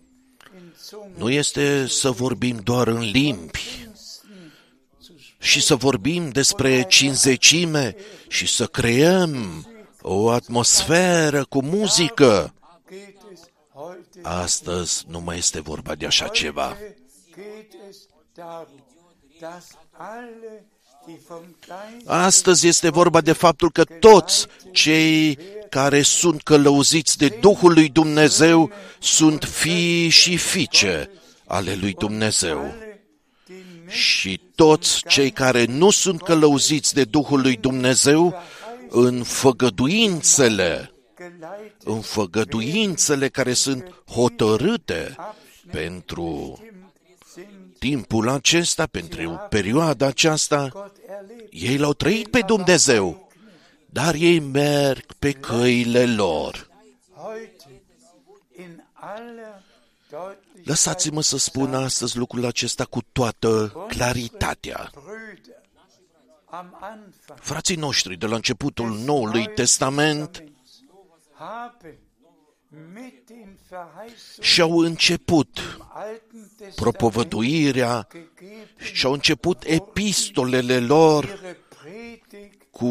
Speaker 3: in Zungen
Speaker 1: nu este să vorbim doar în limbi
Speaker 3: Pfingsten zu sprechen,
Speaker 1: și să vorbim despre cinzecime și să creăm o atmosferă cu muzică.
Speaker 3: geht es heute
Speaker 1: Astăzi nu mai este vorba de așa ceva.
Speaker 3: Heute geht es darum, dass alle, die vom Geist
Speaker 1: Astăzi este vorba de faptul că toți cei care sunt călăuziți de Duhul lui Dumnezeu sunt fii și fiice ale lui Dumnezeu.
Speaker 3: alle, die nicht
Speaker 1: Și toți cei care nu sunt călăuziți de Duhul lui Dumnezeu în făgăduințele,
Speaker 3: geleitet
Speaker 1: în făgăduințele care sunt hotărâte pentru
Speaker 3: sind,
Speaker 1: timpul acesta, pentru perioada aceasta,
Speaker 3: Gott erlebt.
Speaker 1: ei l-au trăit pe Dumnezeu, dar ei merg pe căile lor.
Speaker 3: Heute in aller Deutlichkeit,
Speaker 1: Lăsați-mă să spun astăzi lucrul acesta cu toată claritatea.
Speaker 3: Brüder, am Anfang
Speaker 1: Frații noștri de la începutul Noului Testament și-au început
Speaker 3: im Alten Testament
Speaker 1: propovăduirea
Speaker 3: gegeben,
Speaker 1: și-au început epistolele lor
Speaker 3: ihre Predigt,
Speaker 1: cu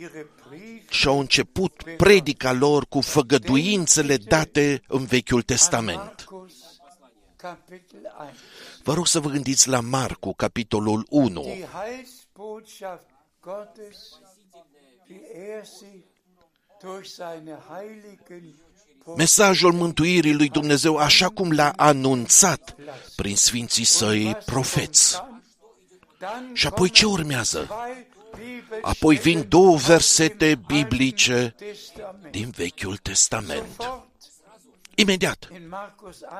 Speaker 3: ihre Briefe
Speaker 1: și-au început predica lor cu făgăduințele date în Vechiul Testament.
Speaker 3: Markus Kapitel 1.
Speaker 1: Vă rog să vă gândiți la Marcu, capitolul 1.
Speaker 3: Die Heilsbotschaft Gottes, wie er sie durch seine heiligen
Speaker 1: Mesajul mântuirii lui Dumnezeu așa cum l-a anunțat prin sfinții săi profeți. Și apoi ce urmează? Apoi vin două versete biblice din Vechiul Testament. Imediat,
Speaker 3: In Markus 1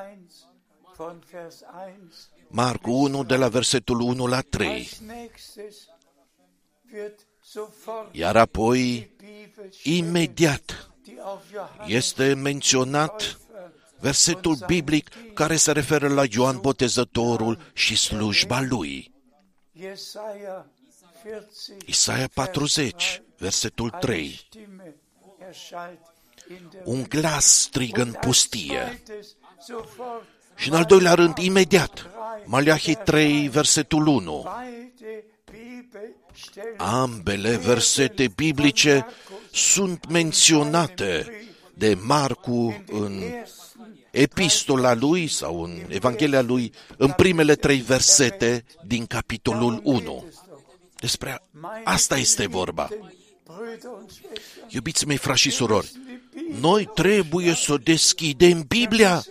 Speaker 3: von Vers 1
Speaker 1: Marcu 1 de la versetul 1 la 3.
Speaker 3: als nächstes wird sofort
Speaker 1: Iar apoi,
Speaker 3: die Bibel
Speaker 1: imediat,
Speaker 3: die auf Johannes
Speaker 1: este menționat versetul biblic care se referă la Ioan Botezătorul și slujba lui.
Speaker 3: Jesaja 40
Speaker 1: Isaia 40, versetul
Speaker 3: eine
Speaker 1: 3.
Speaker 3: Stimme erschallt in der
Speaker 1: Un glas strigă în
Speaker 3: Und als
Speaker 1: pustie.
Speaker 3: zweites sofort
Speaker 1: Și în al doilea rând, imediat, Maleahi 3, versetul 1.
Speaker 3: beide Bibelstellen
Speaker 1: Ambele versete biblice sunt menționate de Marcu în epistola lui sau în Evanghelia lui, în primele trei versete din capitolul 1. Despre asta este vorba.
Speaker 3: Brüder und Schwestern,
Speaker 1: Iubiți mei, frați și surori, noi trebuie să deschidem Biblia,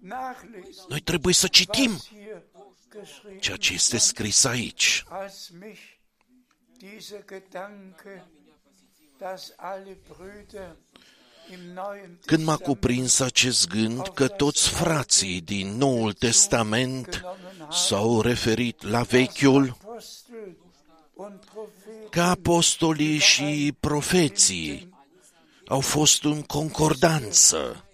Speaker 3: nachlesen,
Speaker 1: noi trebuie să citim
Speaker 3: was hier geschrieben
Speaker 1: ceea ce este scris aici. Când m-a
Speaker 3: Testament
Speaker 1: cuprins acest gând că toți frații din Noul Testament s-au referit la Vechiul
Speaker 3: Apostel und Propheten
Speaker 1: ca apostolii și profeții au fost în concordanță.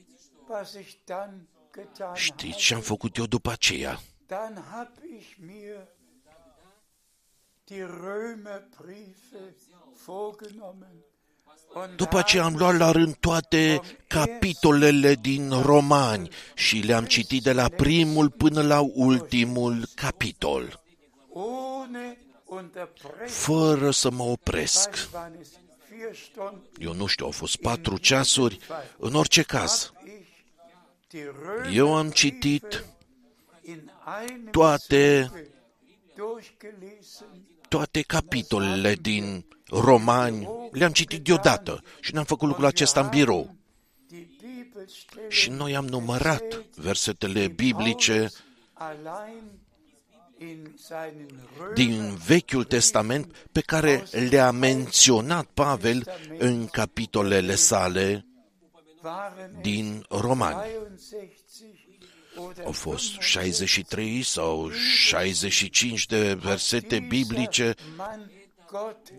Speaker 3: was ich dann getan
Speaker 1: Știți
Speaker 3: habe,
Speaker 1: ce am făcut eu după aceea?
Speaker 3: dann habe ich mir die Römerbriefe vorgenommen und
Speaker 1: După aceea am
Speaker 3: habe
Speaker 1: luat la rând toate capitolele din Romani și le-am citit de la primul până la ultimul capitol,
Speaker 3: ohne Unterbrechung,
Speaker 1: fără să mă opresc.
Speaker 3: was waren es, vier Stunden,
Speaker 1: Eu nu știu, au fost patru ceasuri, în orice caz.
Speaker 3: habe ich die
Speaker 1: Eu am
Speaker 3: Römerbriefe
Speaker 1: citit
Speaker 3: in einem
Speaker 1: toate,
Speaker 3: Zuge durchgelesen
Speaker 1: toate capitolele din Romani, le-am citit deodată și ne-am făcut lucrul acesta în birou.
Speaker 3: die Bibelstellen
Speaker 1: Și noi am numărat versetele biblice
Speaker 3: allein in seinen
Speaker 1: din Vechiul Testament pe care le-a menționat Pavel în capitolele sale
Speaker 3: waren es
Speaker 1: din Romani.
Speaker 3: 63 oder
Speaker 1: Au fost 63 sau 65 de versete biblice
Speaker 3: Mann Gottes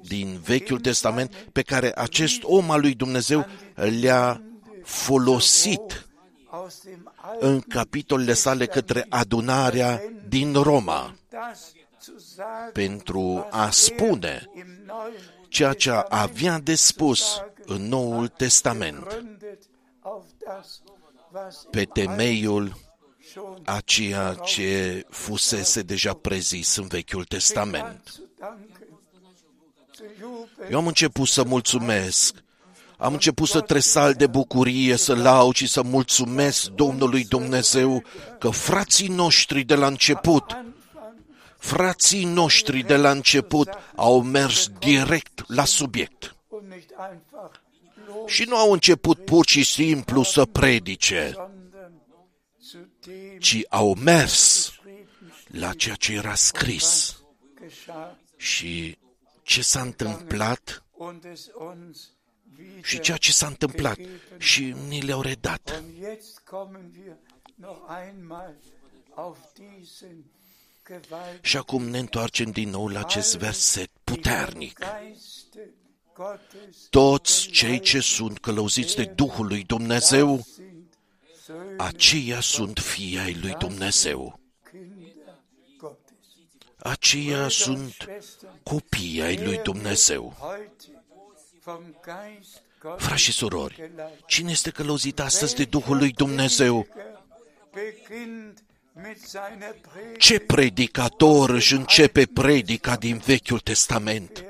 Speaker 1: din Vechiul Testament pe care acest om al lui Dumnezeu le-a folosit
Speaker 3: aus dem Alten
Speaker 1: în capitolele sale către adunarea din Roma
Speaker 3: das zu sagen,
Speaker 1: pentru a spune
Speaker 3: im Neuen
Speaker 1: ceea ce avea de spus în Noul Testament
Speaker 3: gründet auf das, was
Speaker 1: pe
Speaker 3: im
Speaker 1: temeiul
Speaker 3: schon
Speaker 1: a ceea ce fusese deja prezis în Vechiul Testament.
Speaker 3: zu danken, zu jubeln,
Speaker 1: Eu am început să mulțumesc, am început să tresal de bucurie, să laud și să mulțumesc Domnului Dumnezeu că frații noștri de la început, frații noștri de la început au mers direct la subiect
Speaker 3: und nicht einfach los,
Speaker 1: și nu au început pur și simplu să predice,
Speaker 3: sondern zu dem
Speaker 1: ci au mers
Speaker 3: geschrieben
Speaker 1: la ceea ce era scris.
Speaker 3: geschah
Speaker 1: Și ce s-a întâmplat
Speaker 3: und es uns wieder.
Speaker 1: și ceea ce s-a întâmplat și ni le-au redat.
Speaker 3: Und jetzt kommen wir noch einmal auf diesen gewaltigen
Speaker 1: Și acum ne întoarcem din nou la acest verset puternic.
Speaker 3: Geiste Gottes
Speaker 1: Toți cei ce sunt călăuziți de Duhul lui Dumnezeu,
Speaker 3: sind Söhne,
Speaker 1: aceia sunt fii ai lui Dumnezeu.
Speaker 3: Kinder Gottes.
Speaker 1: Aceia sunt
Speaker 3: Schwestern,
Speaker 1: copii ai lui Dumnezeu.
Speaker 3: heute vom Geist Gottes
Speaker 1: Frați și surori,
Speaker 3: geleitet.
Speaker 1: cine este călăuzit astăzi de Duhul lui Dumnezeu?
Speaker 3: beginnt mit seiner Predigt,
Speaker 1: Ce predicator își începe predica din Vechiul Testament?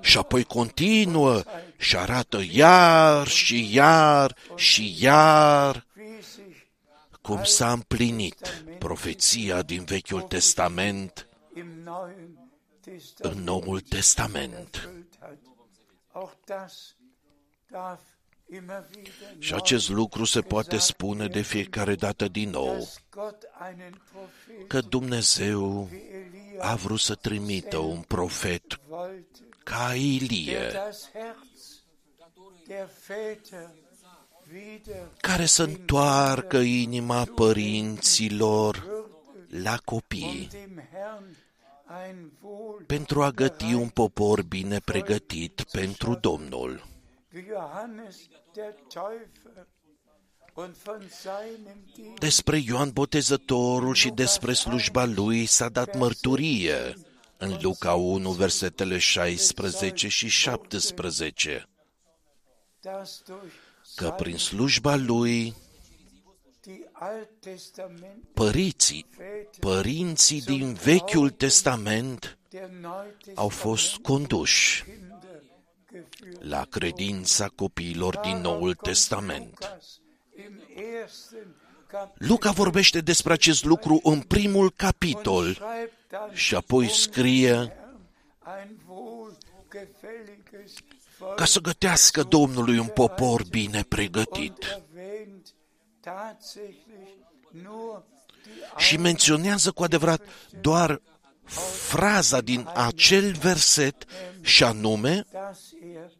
Speaker 1: Și apoi continuă și arată iar și iar și iar
Speaker 3: wie sich
Speaker 1: cum s-a împlinit profeția din Vechiul Testament
Speaker 3: im Neuen
Speaker 1: în
Speaker 3: Testament
Speaker 1: Noul Testament.
Speaker 3: erfüllt hat. Auch das darf immer wieder
Speaker 1: Și
Speaker 3: neu
Speaker 1: acest lucru se poate spune de fiecare dată din nou,
Speaker 3: dass Gott einen Prophet
Speaker 1: că Dumnezeu
Speaker 3: wie Elia
Speaker 1: a vrut să trimită un profet
Speaker 3: wollte,
Speaker 1: ca
Speaker 3: der
Speaker 1: Ilie,
Speaker 3: das Herz der Väter wieder
Speaker 1: care să întoarcă inima părinților la copii,
Speaker 3: um dem Herrn ein Wohl
Speaker 1: pentru a găti un popor bine pregătit pentru Domnul.
Speaker 3: wie Johannes der Täufer und von seinem Dienst
Speaker 1: Despre Ioan Botezătorul și despre slujba lui s-a dat mărturie. în Luca 1, versetele 16 și 17,
Speaker 3: dass durch
Speaker 1: că prin slujba lui
Speaker 3: die Alttestament
Speaker 1: păriții, părinții din Vechiul Testament
Speaker 3: der
Speaker 1: au fost conduși
Speaker 3: Kinder geführt.
Speaker 1: la credința copiilor din Noul Testament.
Speaker 3: Lukas im ersten Kapitel
Speaker 1: Luca vorbește despre acest lucru în primul capitol
Speaker 3: schreibt dann
Speaker 1: și apoi scrie
Speaker 3: ein wohlgefälliges Volk
Speaker 1: ca să gătească Domnului un popor bine pregătit. Și menționează cu adevărat doar fraza din acel verset și anume
Speaker 3: dass er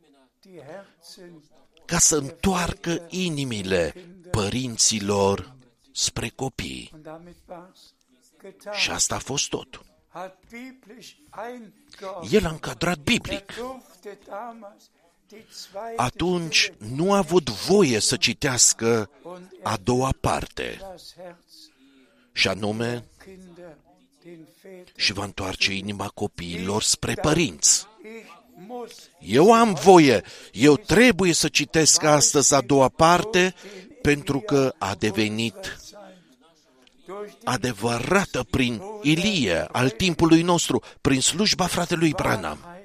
Speaker 3: die Herzen
Speaker 1: ca să întoarcă inimile părinților spre copii.
Speaker 3: und damit war's getan.
Speaker 1: Și asta a fost tot.
Speaker 3: Hat biblisch eingeordnet.
Speaker 1: El a încadrat
Speaker 3: Er
Speaker 1: biblic.
Speaker 3: Durfte damals die zweite
Speaker 1: Atunci nu a avut voie să citească
Speaker 3: und
Speaker 1: a doua parte,
Speaker 3: das Herz
Speaker 1: și anume
Speaker 3: Kinder den Vätern.
Speaker 1: și va întoarce inima copiilor spre părinți.
Speaker 3: Ich muss
Speaker 1: Eu am voie, eu trebuie să citesc astăzi a doua parte, pentru că a devenit
Speaker 3: sein. Durch die
Speaker 1: adevărată prin Ilie al timpului nostru, prin slujba fratelui Branham.
Speaker 3: Wahrheit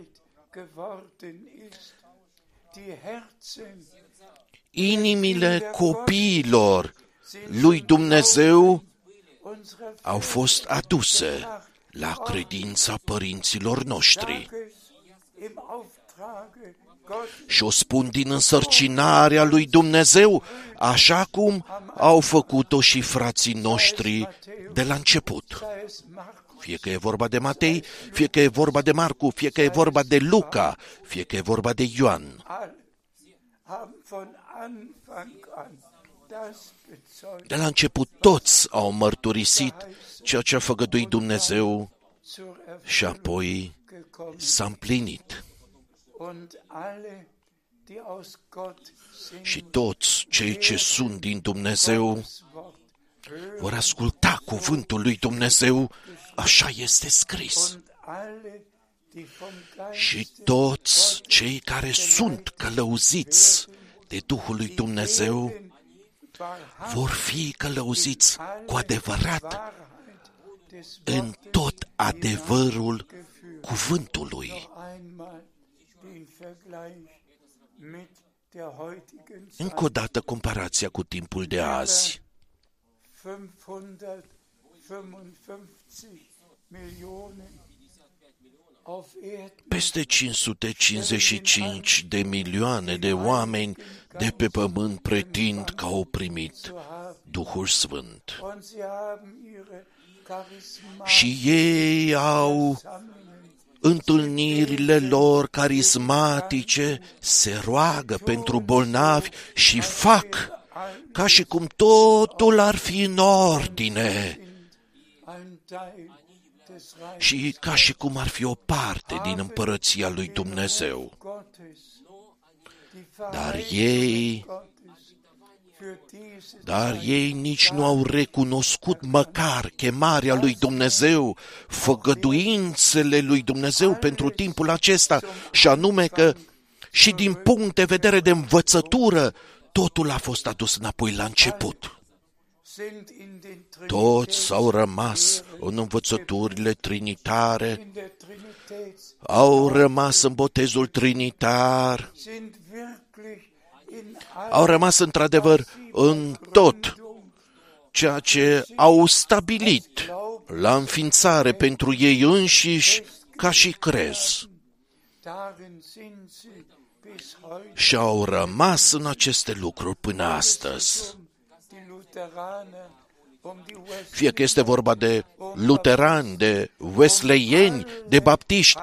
Speaker 3: geworden ist. Die Herzen
Speaker 1: Inimile copiilor lui Dumnezeu
Speaker 3: unserer
Speaker 1: au fost aduse la credința părinților noștri.
Speaker 3: Tages im Auftrage Gottes
Speaker 1: Și o spun din însărcinarea lui Dumnezeu, așa cum au făcut-o și frații noștri de la început.
Speaker 3: Sei es Markus
Speaker 1: Fie că e vorba de Matei, fie că e vorba de Marcu, fie că e vorba de Luca, fie că e vorba de Ioan.
Speaker 3: alle haben von Anfang an das bezeugt
Speaker 1: De la început toți au mărturisit ceea ce a făgăduit Dumnezeu
Speaker 3: zur
Speaker 1: și apoi
Speaker 3: Erfüllung gekommen.
Speaker 1: s-a împlinit.
Speaker 3: Und alle, die aus Gott sind,
Speaker 1: Și toți cei ce sunt din Dumnezeu
Speaker 3: das Wort hören
Speaker 1: vor asculta cuvântul lui Dumnezeu, așa este scris.
Speaker 3: und alle, die vom
Speaker 1: Și
Speaker 3: Geist
Speaker 1: toți cei care sunt călăuziți de Duhul lui Dumnezeu vor fi călăuziți cu adevărat
Speaker 3: Wahrheit des
Speaker 1: în tot adevărul cuvântului.
Speaker 3: einmal den Vergleich mit der heutigen Zeit.
Speaker 1: Încă o dată comparația cu timpul de azi.
Speaker 3: 555 Millionen auf Erden.
Speaker 1: Peste 555 de milioane de oameni de pe pământ pretind că au primit
Speaker 3: zu haben.
Speaker 1: Duhul Sfânt.
Speaker 3: Und sie haben ihre
Speaker 1: Și ei au
Speaker 3: Charismasammeln
Speaker 1: întâlnirile lor carismatice, se roagă pentru bolnavi și fac ca și cum totul ar fi în ordine și ca și cum ar fi o parte din împărăția lui Dumnezeu.
Speaker 3: Gottes. Die
Speaker 1: Dar
Speaker 3: Verheißung
Speaker 1: ei,
Speaker 3: Gottes für diese
Speaker 1: dar
Speaker 3: Zeit
Speaker 1: ei nici nu au recunoscut măcar chemarea lui Dumnezeu, făgăduințele lui Dumnezeu pentru timpul acesta, și anume că și din punct de vedere de învățătură, totul a fost adus înapoi la început.
Speaker 3: Sind in den
Speaker 1: Toți au rămas în învățăturile trinitare,
Speaker 3: in der Trinitäts
Speaker 1: au rămas în botezul trinitar,
Speaker 3: sind wirklich in
Speaker 1: au rămas într-adevăr în tot ceea ce au stabilit la înființare pentru ei înșiși ca și crez.
Speaker 3: Darin sind sie bis heute.
Speaker 1: Și au rămas în aceste lucruri până astăzi.
Speaker 3: Die Lutheraner, um die West
Speaker 1: Fie că este vorba de luterani, de wesleyeni, de baptiști,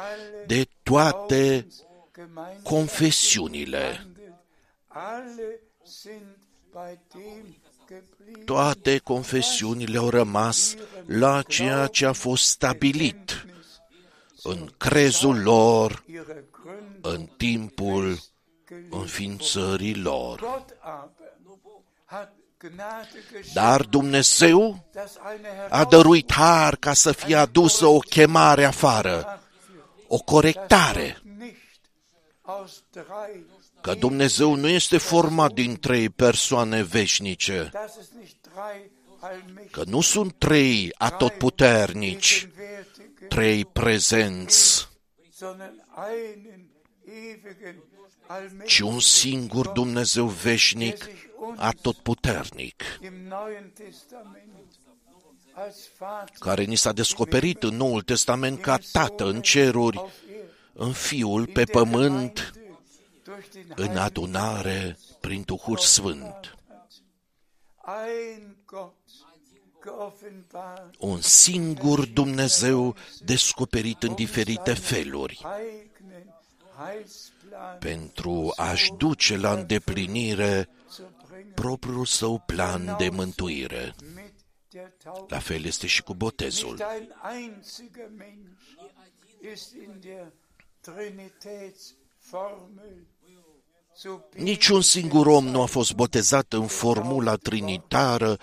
Speaker 1: de toate
Speaker 3: Gemeinden
Speaker 1: confesiunile.
Speaker 3: alle sind bei dem geblieben,
Speaker 1: Toate confesiunile au rămas la ceea ce a fost stabilit în crezul lor,
Speaker 3: ihre Gründe
Speaker 1: în timpul
Speaker 3: geliebt.
Speaker 1: înființării lor.
Speaker 3: Gott aber hat Gnade geschenkt,
Speaker 1: Dar Dumnezeu
Speaker 3: dass eine
Speaker 1: a dăruit har ca să fie adusă o chemare afară, o corectare,
Speaker 3: nicht aus drei,
Speaker 1: că Dumnezeu nu este format din trei persoane veșnice,
Speaker 3: dass es nicht drei allmächtige,
Speaker 1: că nu sunt trei atotputernici,
Speaker 3: gegenwärtige,
Speaker 1: trei prezenți,
Speaker 3: sondern einen ewigen,
Speaker 1: ci un
Speaker 3: allmächtigen
Speaker 1: singur Dumnezeu veșnic, atotputernic,
Speaker 3: im Neuen Testament als Vater
Speaker 1: care ni s-a descoperit în Noul Testament ca Tată în ceruri,
Speaker 3: auf Erden,
Speaker 1: în Fiul pe pământ,
Speaker 3: durch den
Speaker 1: în
Speaker 3: Heiligen
Speaker 1: adunare prin Duhul Sfânt.
Speaker 3: ein Gott geoffenbart,
Speaker 1: Un singur Dumnezeu descoperit în diferite feluri
Speaker 3: eigenen Heilsplan
Speaker 1: pentru a-și duce la îndeplinire
Speaker 3: zu bringen
Speaker 1: propriul său plan de mântuire.
Speaker 3: mit der Taufe.
Speaker 1: La fel este și cu botezul.
Speaker 3: Nicht ein einziger Mensch ist in der Trinitätsformel so
Speaker 1: Niciun singur om nu a fost botezat în formula trinitară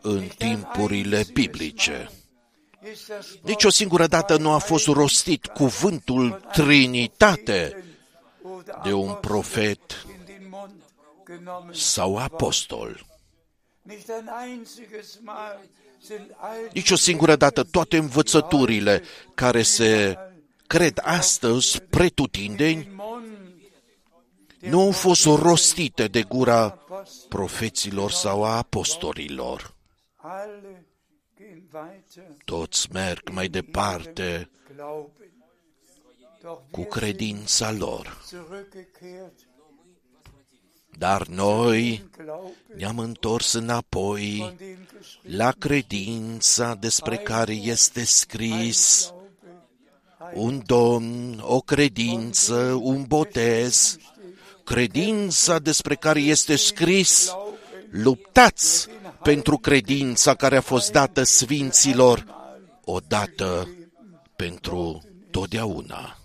Speaker 1: în timpurile biblice.
Speaker 3: ist das Wort
Speaker 1: Nici o singură dată nu a fost rostit cuvântul Trinitate
Speaker 3: oder
Speaker 1: de un
Speaker 3: Apostel
Speaker 1: profet sau apostol.
Speaker 3: Nicht ein einziges Mal sind all
Speaker 1: Nici o singură dată toate învățăturile care se cred astăzi pretutindeni
Speaker 3: den Mund
Speaker 1: nu au fost rostite de gura profeților sau a apostolilor.
Speaker 3: alle gehen weiter
Speaker 1: Toți merg mai departe
Speaker 3: Glauben. Doch
Speaker 1: cu
Speaker 3: wir
Speaker 1: credința lor.
Speaker 3: Sind zurückgekehrt
Speaker 1: Dar noi
Speaker 3: Glauben,
Speaker 1: ne-am întors înapoi
Speaker 3: von dem geschrieben
Speaker 1: la credința despre care este scris
Speaker 3: Glaube,
Speaker 1: un domn, o credință, un botez, credința despre care este scris, luptați pentru credința care a fost dată sfinților, odată pentru totdeauna.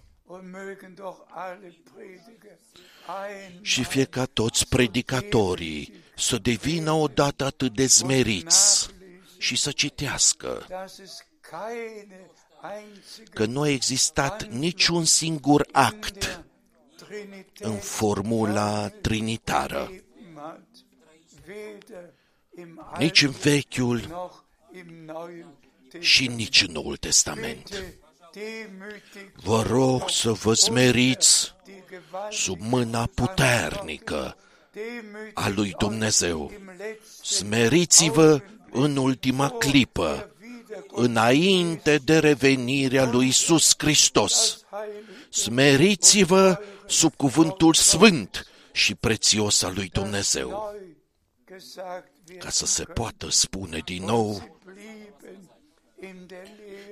Speaker 3: Und mögen doch alle Prediger ein
Speaker 1: Și fie ca toți predicatorii să devină odată atât de zmeriți și să citească
Speaker 3: dass es keine einzige
Speaker 1: că nu a existat niciun singur act
Speaker 3: der Trinität
Speaker 1: în formula trinitară,
Speaker 3: gegeben hat, weder im
Speaker 1: nici în
Speaker 3: Alten
Speaker 1: Vechiul
Speaker 3: noch im Neuen
Speaker 1: și
Speaker 3: Testament.
Speaker 1: nici în Noul Testament.
Speaker 3: Bitte demütig
Speaker 1: Vă rog să vă smeriți
Speaker 3: die Gewalt
Speaker 1: sub mâna puternică
Speaker 3: demütig
Speaker 1: a lui Dumnezeu.
Speaker 3: im letzten
Speaker 1: Smeriți-vă în ultima clipă, înainte de revenirea lui Isus Hristos.
Speaker 3: Heilig
Speaker 1: Smeriți-vă sub cuvântul sfânt și prețios al lui Dumnezeu,
Speaker 3: neu gesagt wird,
Speaker 1: ca să se poată spune din nou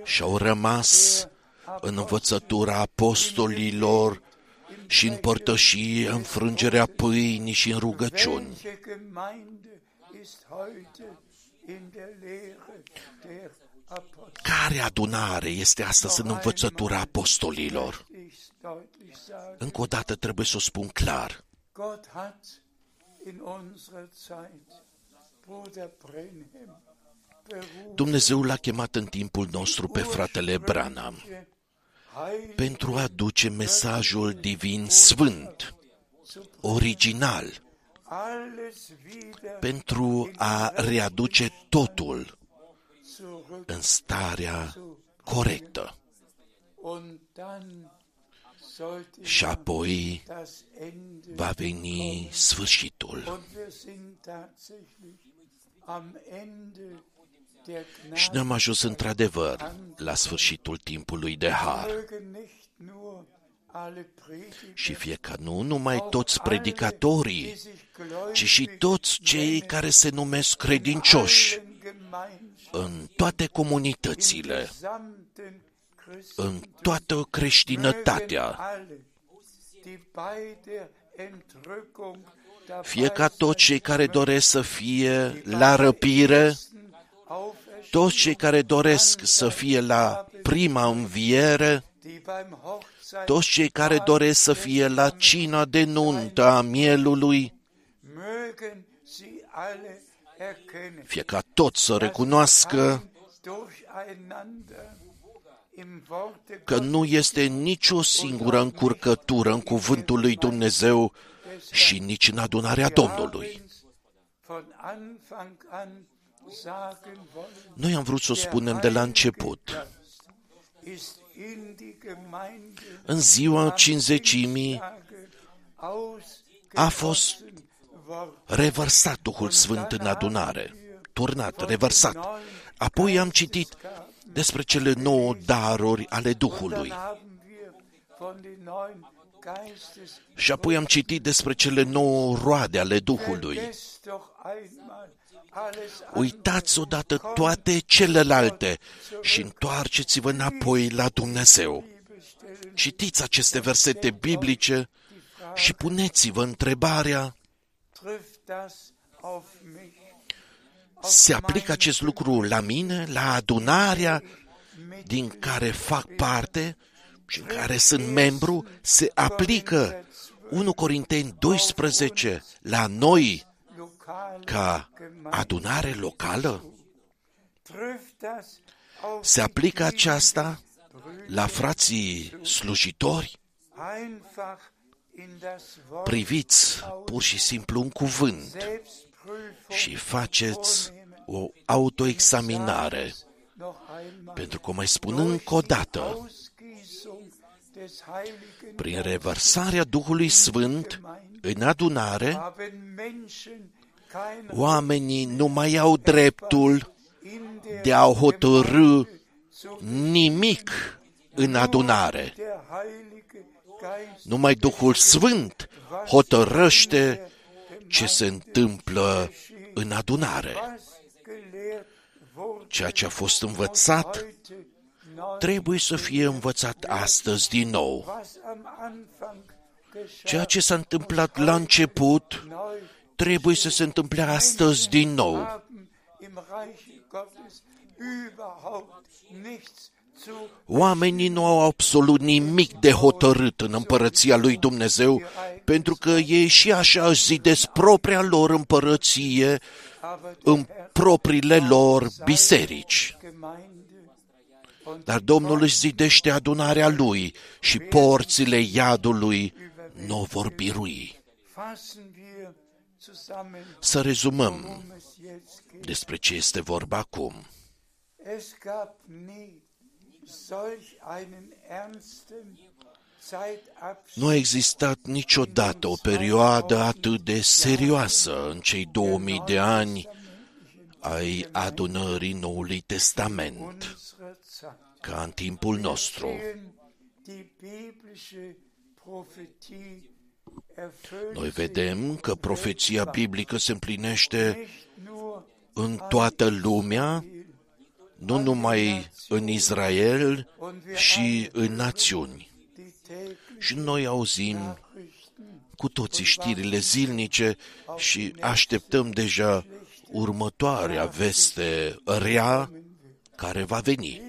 Speaker 3: blieben in der Lehre
Speaker 1: și au rămas în învățătura apostolilor și în părtășie, în frângerea pâinii și în rugăciuni.
Speaker 3: Welche Gemeinde ist heute in der Lehre der Apostel?
Speaker 1: Care adunare este astăzi în învățătura apostolilor?
Speaker 3: Ich deutlich sagen,
Speaker 1: Încă o dată trebuie să o spun clar.
Speaker 3: Gott hat in unserer Zeit Bruder Brenhem berufen,
Speaker 1: Dumnezeu l-a chemat în timpul nostru pe fratele Branham
Speaker 3: Heil
Speaker 1: pentru a duce mesajul divin sfânt, original,
Speaker 3: alles wieder
Speaker 1: pentru a readuce totul
Speaker 3: zurück
Speaker 1: în starea corectă.
Speaker 3: und dann sollte
Speaker 1: Și apoi
Speaker 3: das Ende
Speaker 1: va veni sfârșitul. Și ne-am ajuns într-adevăr la sfârșitul timpului de har.
Speaker 3: Mögen nicht nur alle Prediger,
Speaker 1: Și fie ca nu numai toți predicatorii,
Speaker 3: die sich gläubig
Speaker 1: ci și toți cei care se numesc credincioși
Speaker 3: in Gemeinschaft,
Speaker 1: în toate comunitățile,
Speaker 3: gesamten
Speaker 1: în toată creștinătatea,
Speaker 3: alle, die bei der Entrückung dabei
Speaker 1: fie ca toți cei care doresc să fie la răpire,
Speaker 3: auferstehen,
Speaker 1: toți cei care doresc să fie la prima înviere,
Speaker 3: die beim Hochzeit
Speaker 1: toți cei care doresc să fie la cina de nuntă a mielului,
Speaker 3: mögen sie alle erkennen,
Speaker 1: fie ca toți să recunoască
Speaker 3: durcheinander im Worte
Speaker 1: că nu este nicio singură încurcătură în cuvântul lui Dumnezeu și nici în adunarea Domnului.
Speaker 3: Von Anfang an sagen wollen,
Speaker 1: Noi am vrut să o spunem de la început.
Speaker 3: ist in die Gemeinde
Speaker 1: În ziua cinzecimii a fost revărsat Duhul Sfânt în adunare, turnat, revărsat. Apoi am citit despre cele nouă daruri ale Duhului.
Speaker 3: haben wir von den neuen Geistes
Speaker 1: Și apoi am citit despre cele nouă roade ale Duhului.
Speaker 3: Vergesst doch einmal alles
Speaker 1: Uitați odată toate celelalte și întoarceți-vă înapoi la Dumnezeu. Citiți aceste versete biblice și puneți-vă întrebarea,
Speaker 3: trifft das auf mich
Speaker 1: se aplică acest lucru la mine, la adunarea din care fac parte și în care sunt membru, se aplică 1 Corinteni 12 la noi
Speaker 3: lokal
Speaker 1: ca adunare locală?
Speaker 3: trifft das auf
Speaker 1: Se aplică aceasta la frații slujitori?
Speaker 3: einfach in das Wort
Speaker 1: Priviți pur și simplu un cuvânt
Speaker 3: Selbstprüfung
Speaker 1: și faceți o autoexaminare.
Speaker 3: noch einmal
Speaker 1: Pentru că o mai spun încă o dată,
Speaker 3: Ausgießung des Heiligen
Speaker 1: prin revărsarea Duhului Sfânt în adunare,
Speaker 3: haben Menschen kein
Speaker 1: oamenii nu mai au dreptul
Speaker 3: in der
Speaker 1: de a hotărâ nimic în adunare.
Speaker 3: der Heilige Geist
Speaker 1: Numai Duhul Sfânt hotărăște ce se întâmplă în adunare.
Speaker 3: was gelehrt wurde
Speaker 1: Ceea ce a fost învățat
Speaker 3: heute neu
Speaker 1: trebuie să fie învățat astăzi din nou.
Speaker 3: was am Anfang geschah
Speaker 1: Ceea ce s-a întâmplat la început
Speaker 3: neu
Speaker 1: trebuie să se întâmple astăzi din nou.
Speaker 3: haben im Reich Gottes überhaupt nichts zu
Speaker 1: Oamenii nu au absolut nimic de hotărât în împărăția lui Dumnezeu, pentru că ei și așa își zidesc propria lor împărăție
Speaker 3: aber
Speaker 1: în propriile lor biserici.
Speaker 3: Gemeinde und
Speaker 1: Dar Domnul își zidește adunarea lui și porțile iadului nu o vor birui.
Speaker 3: Fassen wir zusammen,
Speaker 1: Să rezumăm
Speaker 3: worum es jetzt geht.
Speaker 1: despre ce este vorba acum.
Speaker 3: Es gab nie solch einen ernsten Zeitabschnitt
Speaker 1: Nu a existat niciodată o perioadă atât de serioasă în cei 2000 de ani ai adunării Noului Testament
Speaker 3: unserer Zeit.
Speaker 1: ca în timpul nostru.
Speaker 3: Sehen Die biblische Prophetie erfüllt
Speaker 1: Noi
Speaker 3: sich
Speaker 1: vedem că profeția biblică se împlinește
Speaker 3: nicht nur
Speaker 1: în toată lumea, nu numai în Israel și în națiuni.
Speaker 3: die täglichen
Speaker 1: Și noi auzim
Speaker 3: Nachrichten
Speaker 1: cu toții știrile zilnice și așteptăm deja următoarea veste rea care va veni.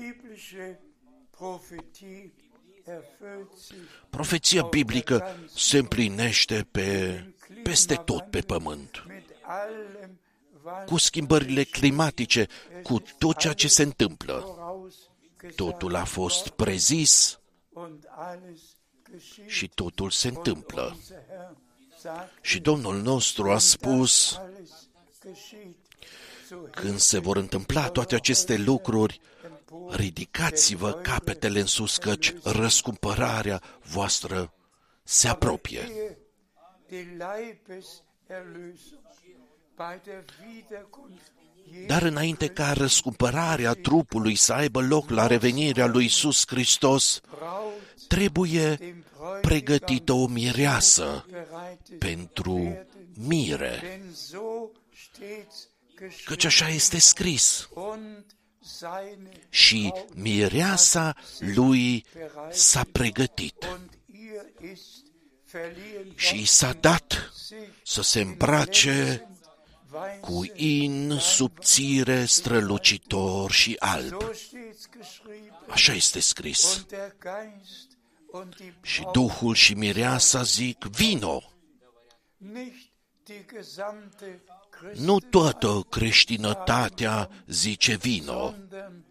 Speaker 1: Profeția biblică se împlinește pe, peste tot pe pământ,
Speaker 3: mit allem, was
Speaker 1: cu schimbările climatice, cu tot ceea ce se întâmplă.
Speaker 3: vorausgesagt
Speaker 1: Totul a fost prezis
Speaker 3: und alles geschieht.
Speaker 1: și totul se întâmplă.
Speaker 3: Unser Herr sagt,
Speaker 1: Și Domnul nostru a spus,
Speaker 3: alles geschieht. So
Speaker 1: când se vor întâmpla toate aceste lucruri, ridicați-vă capetele în sus, căci răscumpărarea voastră se apropie.
Speaker 3: die Leibeserlösung bei der Wiederkunft
Speaker 1: Dar înainte ca răscumpărarea trupului să aibă loc la revenirea lui Isus Hristos,
Speaker 3: Braut
Speaker 1: trebuie
Speaker 3: dem Bräutigam
Speaker 1: pregătită o mireasă
Speaker 3: bereitet
Speaker 1: pentru
Speaker 3: werden.
Speaker 1: mire,
Speaker 3: Denn so steht's
Speaker 1: căci
Speaker 3: geschrieben.
Speaker 1: așa este scris.
Speaker 3: Und seine
Speaker 1: Și mireasa lui s-a pregătit
Speaker 3: und ihr ist verliehen
Speaker 1: și i
Speaker 3: worden,
Speaker 1: s-a dat
Speaker 3: sich
Speaker 1: să se îmbrace cu in subțire, strălucitor și alb.
Speaker 3: So steht's geschrieben.
Speaker 1: Așa este scris.
Speaker 3: Und der Geist und die
Speaker 1: Și
Speaker 3: Braut,
Speaker 1: Duhul și mireasa zic, vino!
Speaker 3: Nicht die gesamte
Speaker 1: Nu
Speaker 3: Christenheit,
Speaker 1: toată creștinătatea zice vino,
Speaker 3: sondern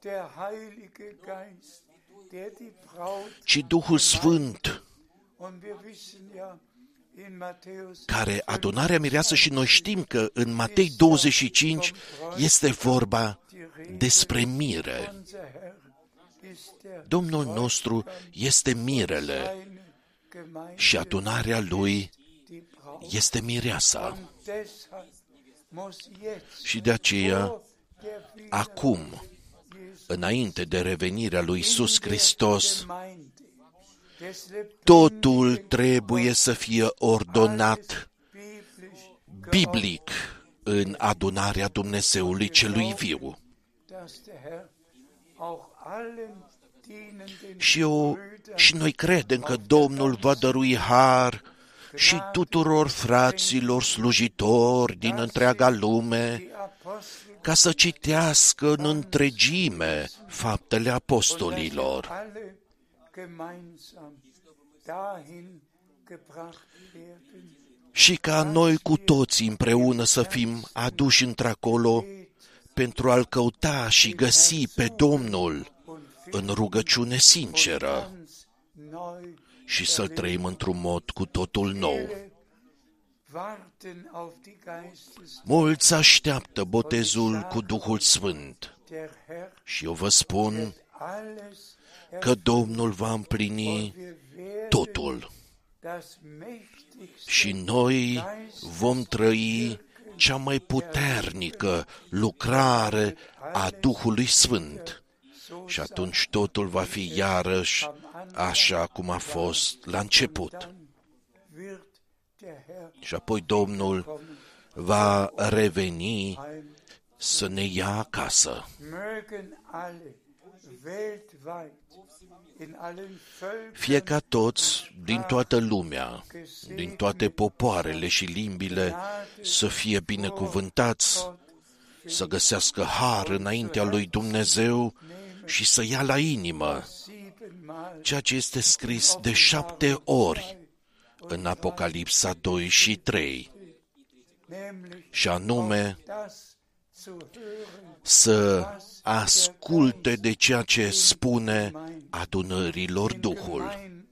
Speaker 3: der Heilige Geist, der die Braut,
Speaker 1: ci Duhul Sfânt,
Speaker 3: und wir wissen ja in Matthäus
Speaker 1: care adunarea mireasă și noi știm că în Matei 25 este vorba despre mire.
Speaker 3: unser Herr ist der
Speaker 1: Domnul nostru este mirele
Speaker 3: seine Gemeinde,
Speaker 1: și adunarea lui
Speaker 3: die Braut.
Speaker 1: Este mireasa.
Speaker 3: Und deshalb muss jetzt
Speaker 1: Și de aceea,
Speaker 3: vor der
Speaker 1: acum,
Speaker 3: Jesu
Speaker 1: înainte de revenirea lui Isus Hristos,
Speaker 3: Gemeinde des
Speaker 1: totul trebuie să fie ordonat
Speaker 3: biblisch
Speaker 1: biblic în adunarea Dumnezeului celui viu.
Speaker 3: dass der Herr auch allen dienenden
Speaker 1: Și, eu,
Speaker 3: Brüdern
Speaker 1: și noi credem că Domnul va dărui har și tuturor fraților slujitori din întreaga lume
Speaker 3: die Apostel
Speaker 1: ca să citească în întregime faptele apostolilor.
Speaker 3: Alle gemeinsam dahin gebracht werden,
Speaker 1: și ca noi cu toții împreună să fim aduși într-acolo pentru a-L căuta și găsi pe Domnul
Speaker 3: und
Speaker 1: în rugăciune sinceră.
Speaker 3: ganz neu
Speaker 1: și să-L trăim într-un mod cu totul nou.
Speaker 3: Viele warten auf die Geistes
Speaker 1: Mulți așteaptă botezul cu Duhul Sfânt
Speaker 3: der Herr
Speaker 1: și eu vă spun
Speaker 3: alles
Speaker 1: că Domnul va împlini
Speaker 3: wir werden
Speaker 1: totul
Speaker 3: das mächtigste
Speaker 1: și noi vom trăi cea mai puternică lucrare a Duhului Sfânt. Și atunci totul va fi iarăși așa cum a fost la început.
Speaker 3: wird der Herr
Speaker 1: Și apoi Domnul va reveni
Speaker 3: heim.
Speaker 1: să ne ia acasă.
Speaker 3: Mögen alle weltweit in allen Völkern
Speaker 1: Fie ca toți din toată lumea, din toate popoarele și limbile, să fie binecuvântați, să găsească har înaintea lui Dumnezeu și să ia la inimă
Speaker 3: siebenmal
Speaker 1: ceea ce este scris de șapte ori în Apocalipsa 2 și 3,
Speaker 3: nämlich
Speaker 1: și anume
Speaker 3: das zu hören,
Speaker 1: să asculte de ceea ce spune adunărilor Duhul,
Speaker 3: Gemeinden,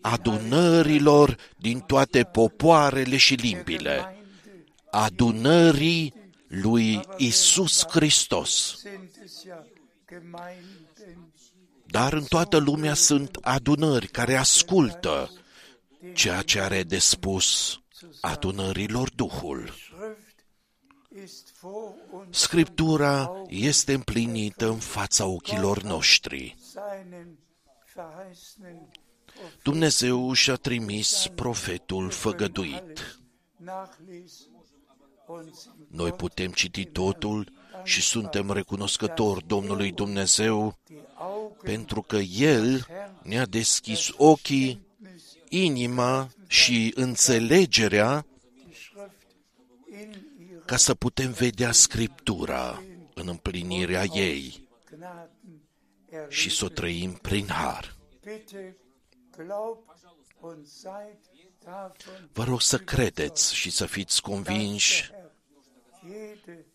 Speaker 1: adunărilor din toate popoarele și limbile,
Speaker 3: Gemeinde
Speaker 1: adunării lui Isus Hristos. Dar în toată lumea sunt adunări care ascultă ceea ce are de spus adunărilor Duhul.
Speaker 3: Schrift ist vor uns
Speaker 1: Scriptura este împlinită în fața ochilor noștri.
Speaker 3: seinen verheißenen
Speaker 1: Dumnezeu și-a trimis profetul făgăduit.
Speaker 3: nachlesen und sind
Speaker 1: Noi putem citi totul și suntem recunoscători Domnului Dumnezeu
Speaker 3: die Augen
Speaker 1: pentru că El ne-a deschis ochii, inima și înțelegerea
Speaker 3: die Schrift in ihrer
Speaker 1: ca să putem vedea Scriptura în împlinirea ei
Speaker 3: Gnaden
Speaker 1: și să o
Speaker 3: erleben.
Speaker 1: trăim prin har.
Speaker 3: Bitte glaubt und seid davon
Speaker 1: Vă rog să credeți și să fiți convinși
Speaker 3: jede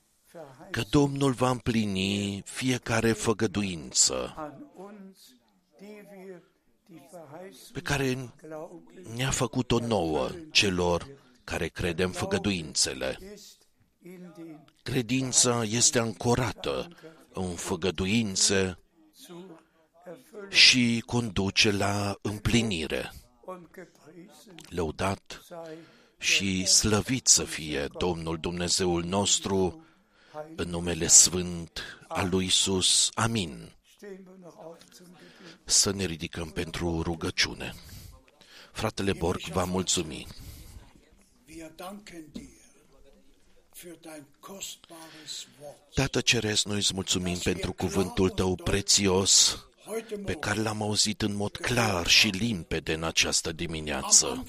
Speaker 1: că
Speaker 3: Verheißung
Speaker 1: Domnul va împlini fiecare făgăduință
Speaker 3: an uns, die wir die Verheißung
Speaker 1: pe care
Speaker 3: glauben,
Speaker 1: ne-a făcut-o nouă celor care credem făgăduințele.
Speaker 3: ist in den
Speaker 1: Credința este ancorată în făgăduințe
Speaker 3: zur Erfüllung
Speaker 1: și conduce la împlinire.
Speaker 3: und gepriesen
Speaker 1: Lăudat
Speaker 3: sei
Speaker 1: și slăvit să fie Domnul Dumnezeul nostru în numele sfânt al lui Isus. Amin. Să ne ridicăm pentru rugăciune. Fratele Borg va mulțumi. Tată Ceresc, noi îți mulțumim pentru cuvântul tău prețios pe care l-am auzit în mod clar și limpede în această dimineață.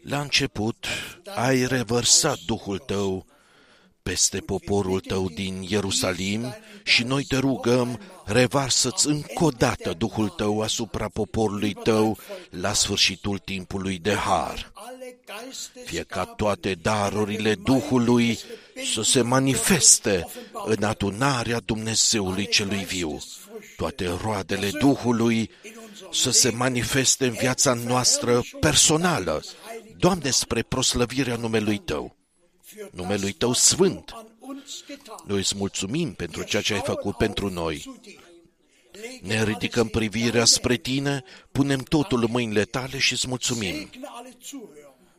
Speaker 1: La început ai revărsat Duhul tău peste poporul tău din Ierusalim și noi te rugăm, revarsă-ți încă o dată Duhul tău asupra poporului tău la sfârșitul timpului de har. Fie ca toate darurile Duhului să se manifeste în adunarea Dumnezeului celui viu. Toate roadele Duhului să se manifeste în viața noastră personală. Doamne, spre proslăvirea numelui Tău, numelui Tău sfânt. Noi îți mulțumim pentru ceea ce ai făcut pentru noi. Ne ridicăm privirea spre Tine, punem totul în mâinile Tale și îți mulțumim.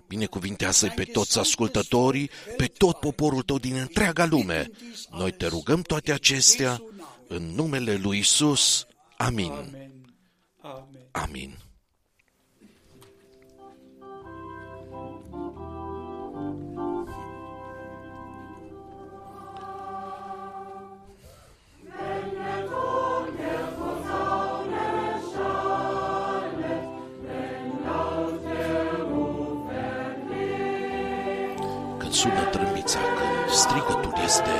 Speaker 1: Binecuvintează pe toți ascultătorii, pe tot poporul tău din întreaga lume. Noi te rugăm toate acestea în numele lui Isus. Amin. Amin. sună trâmbița, când strigătul este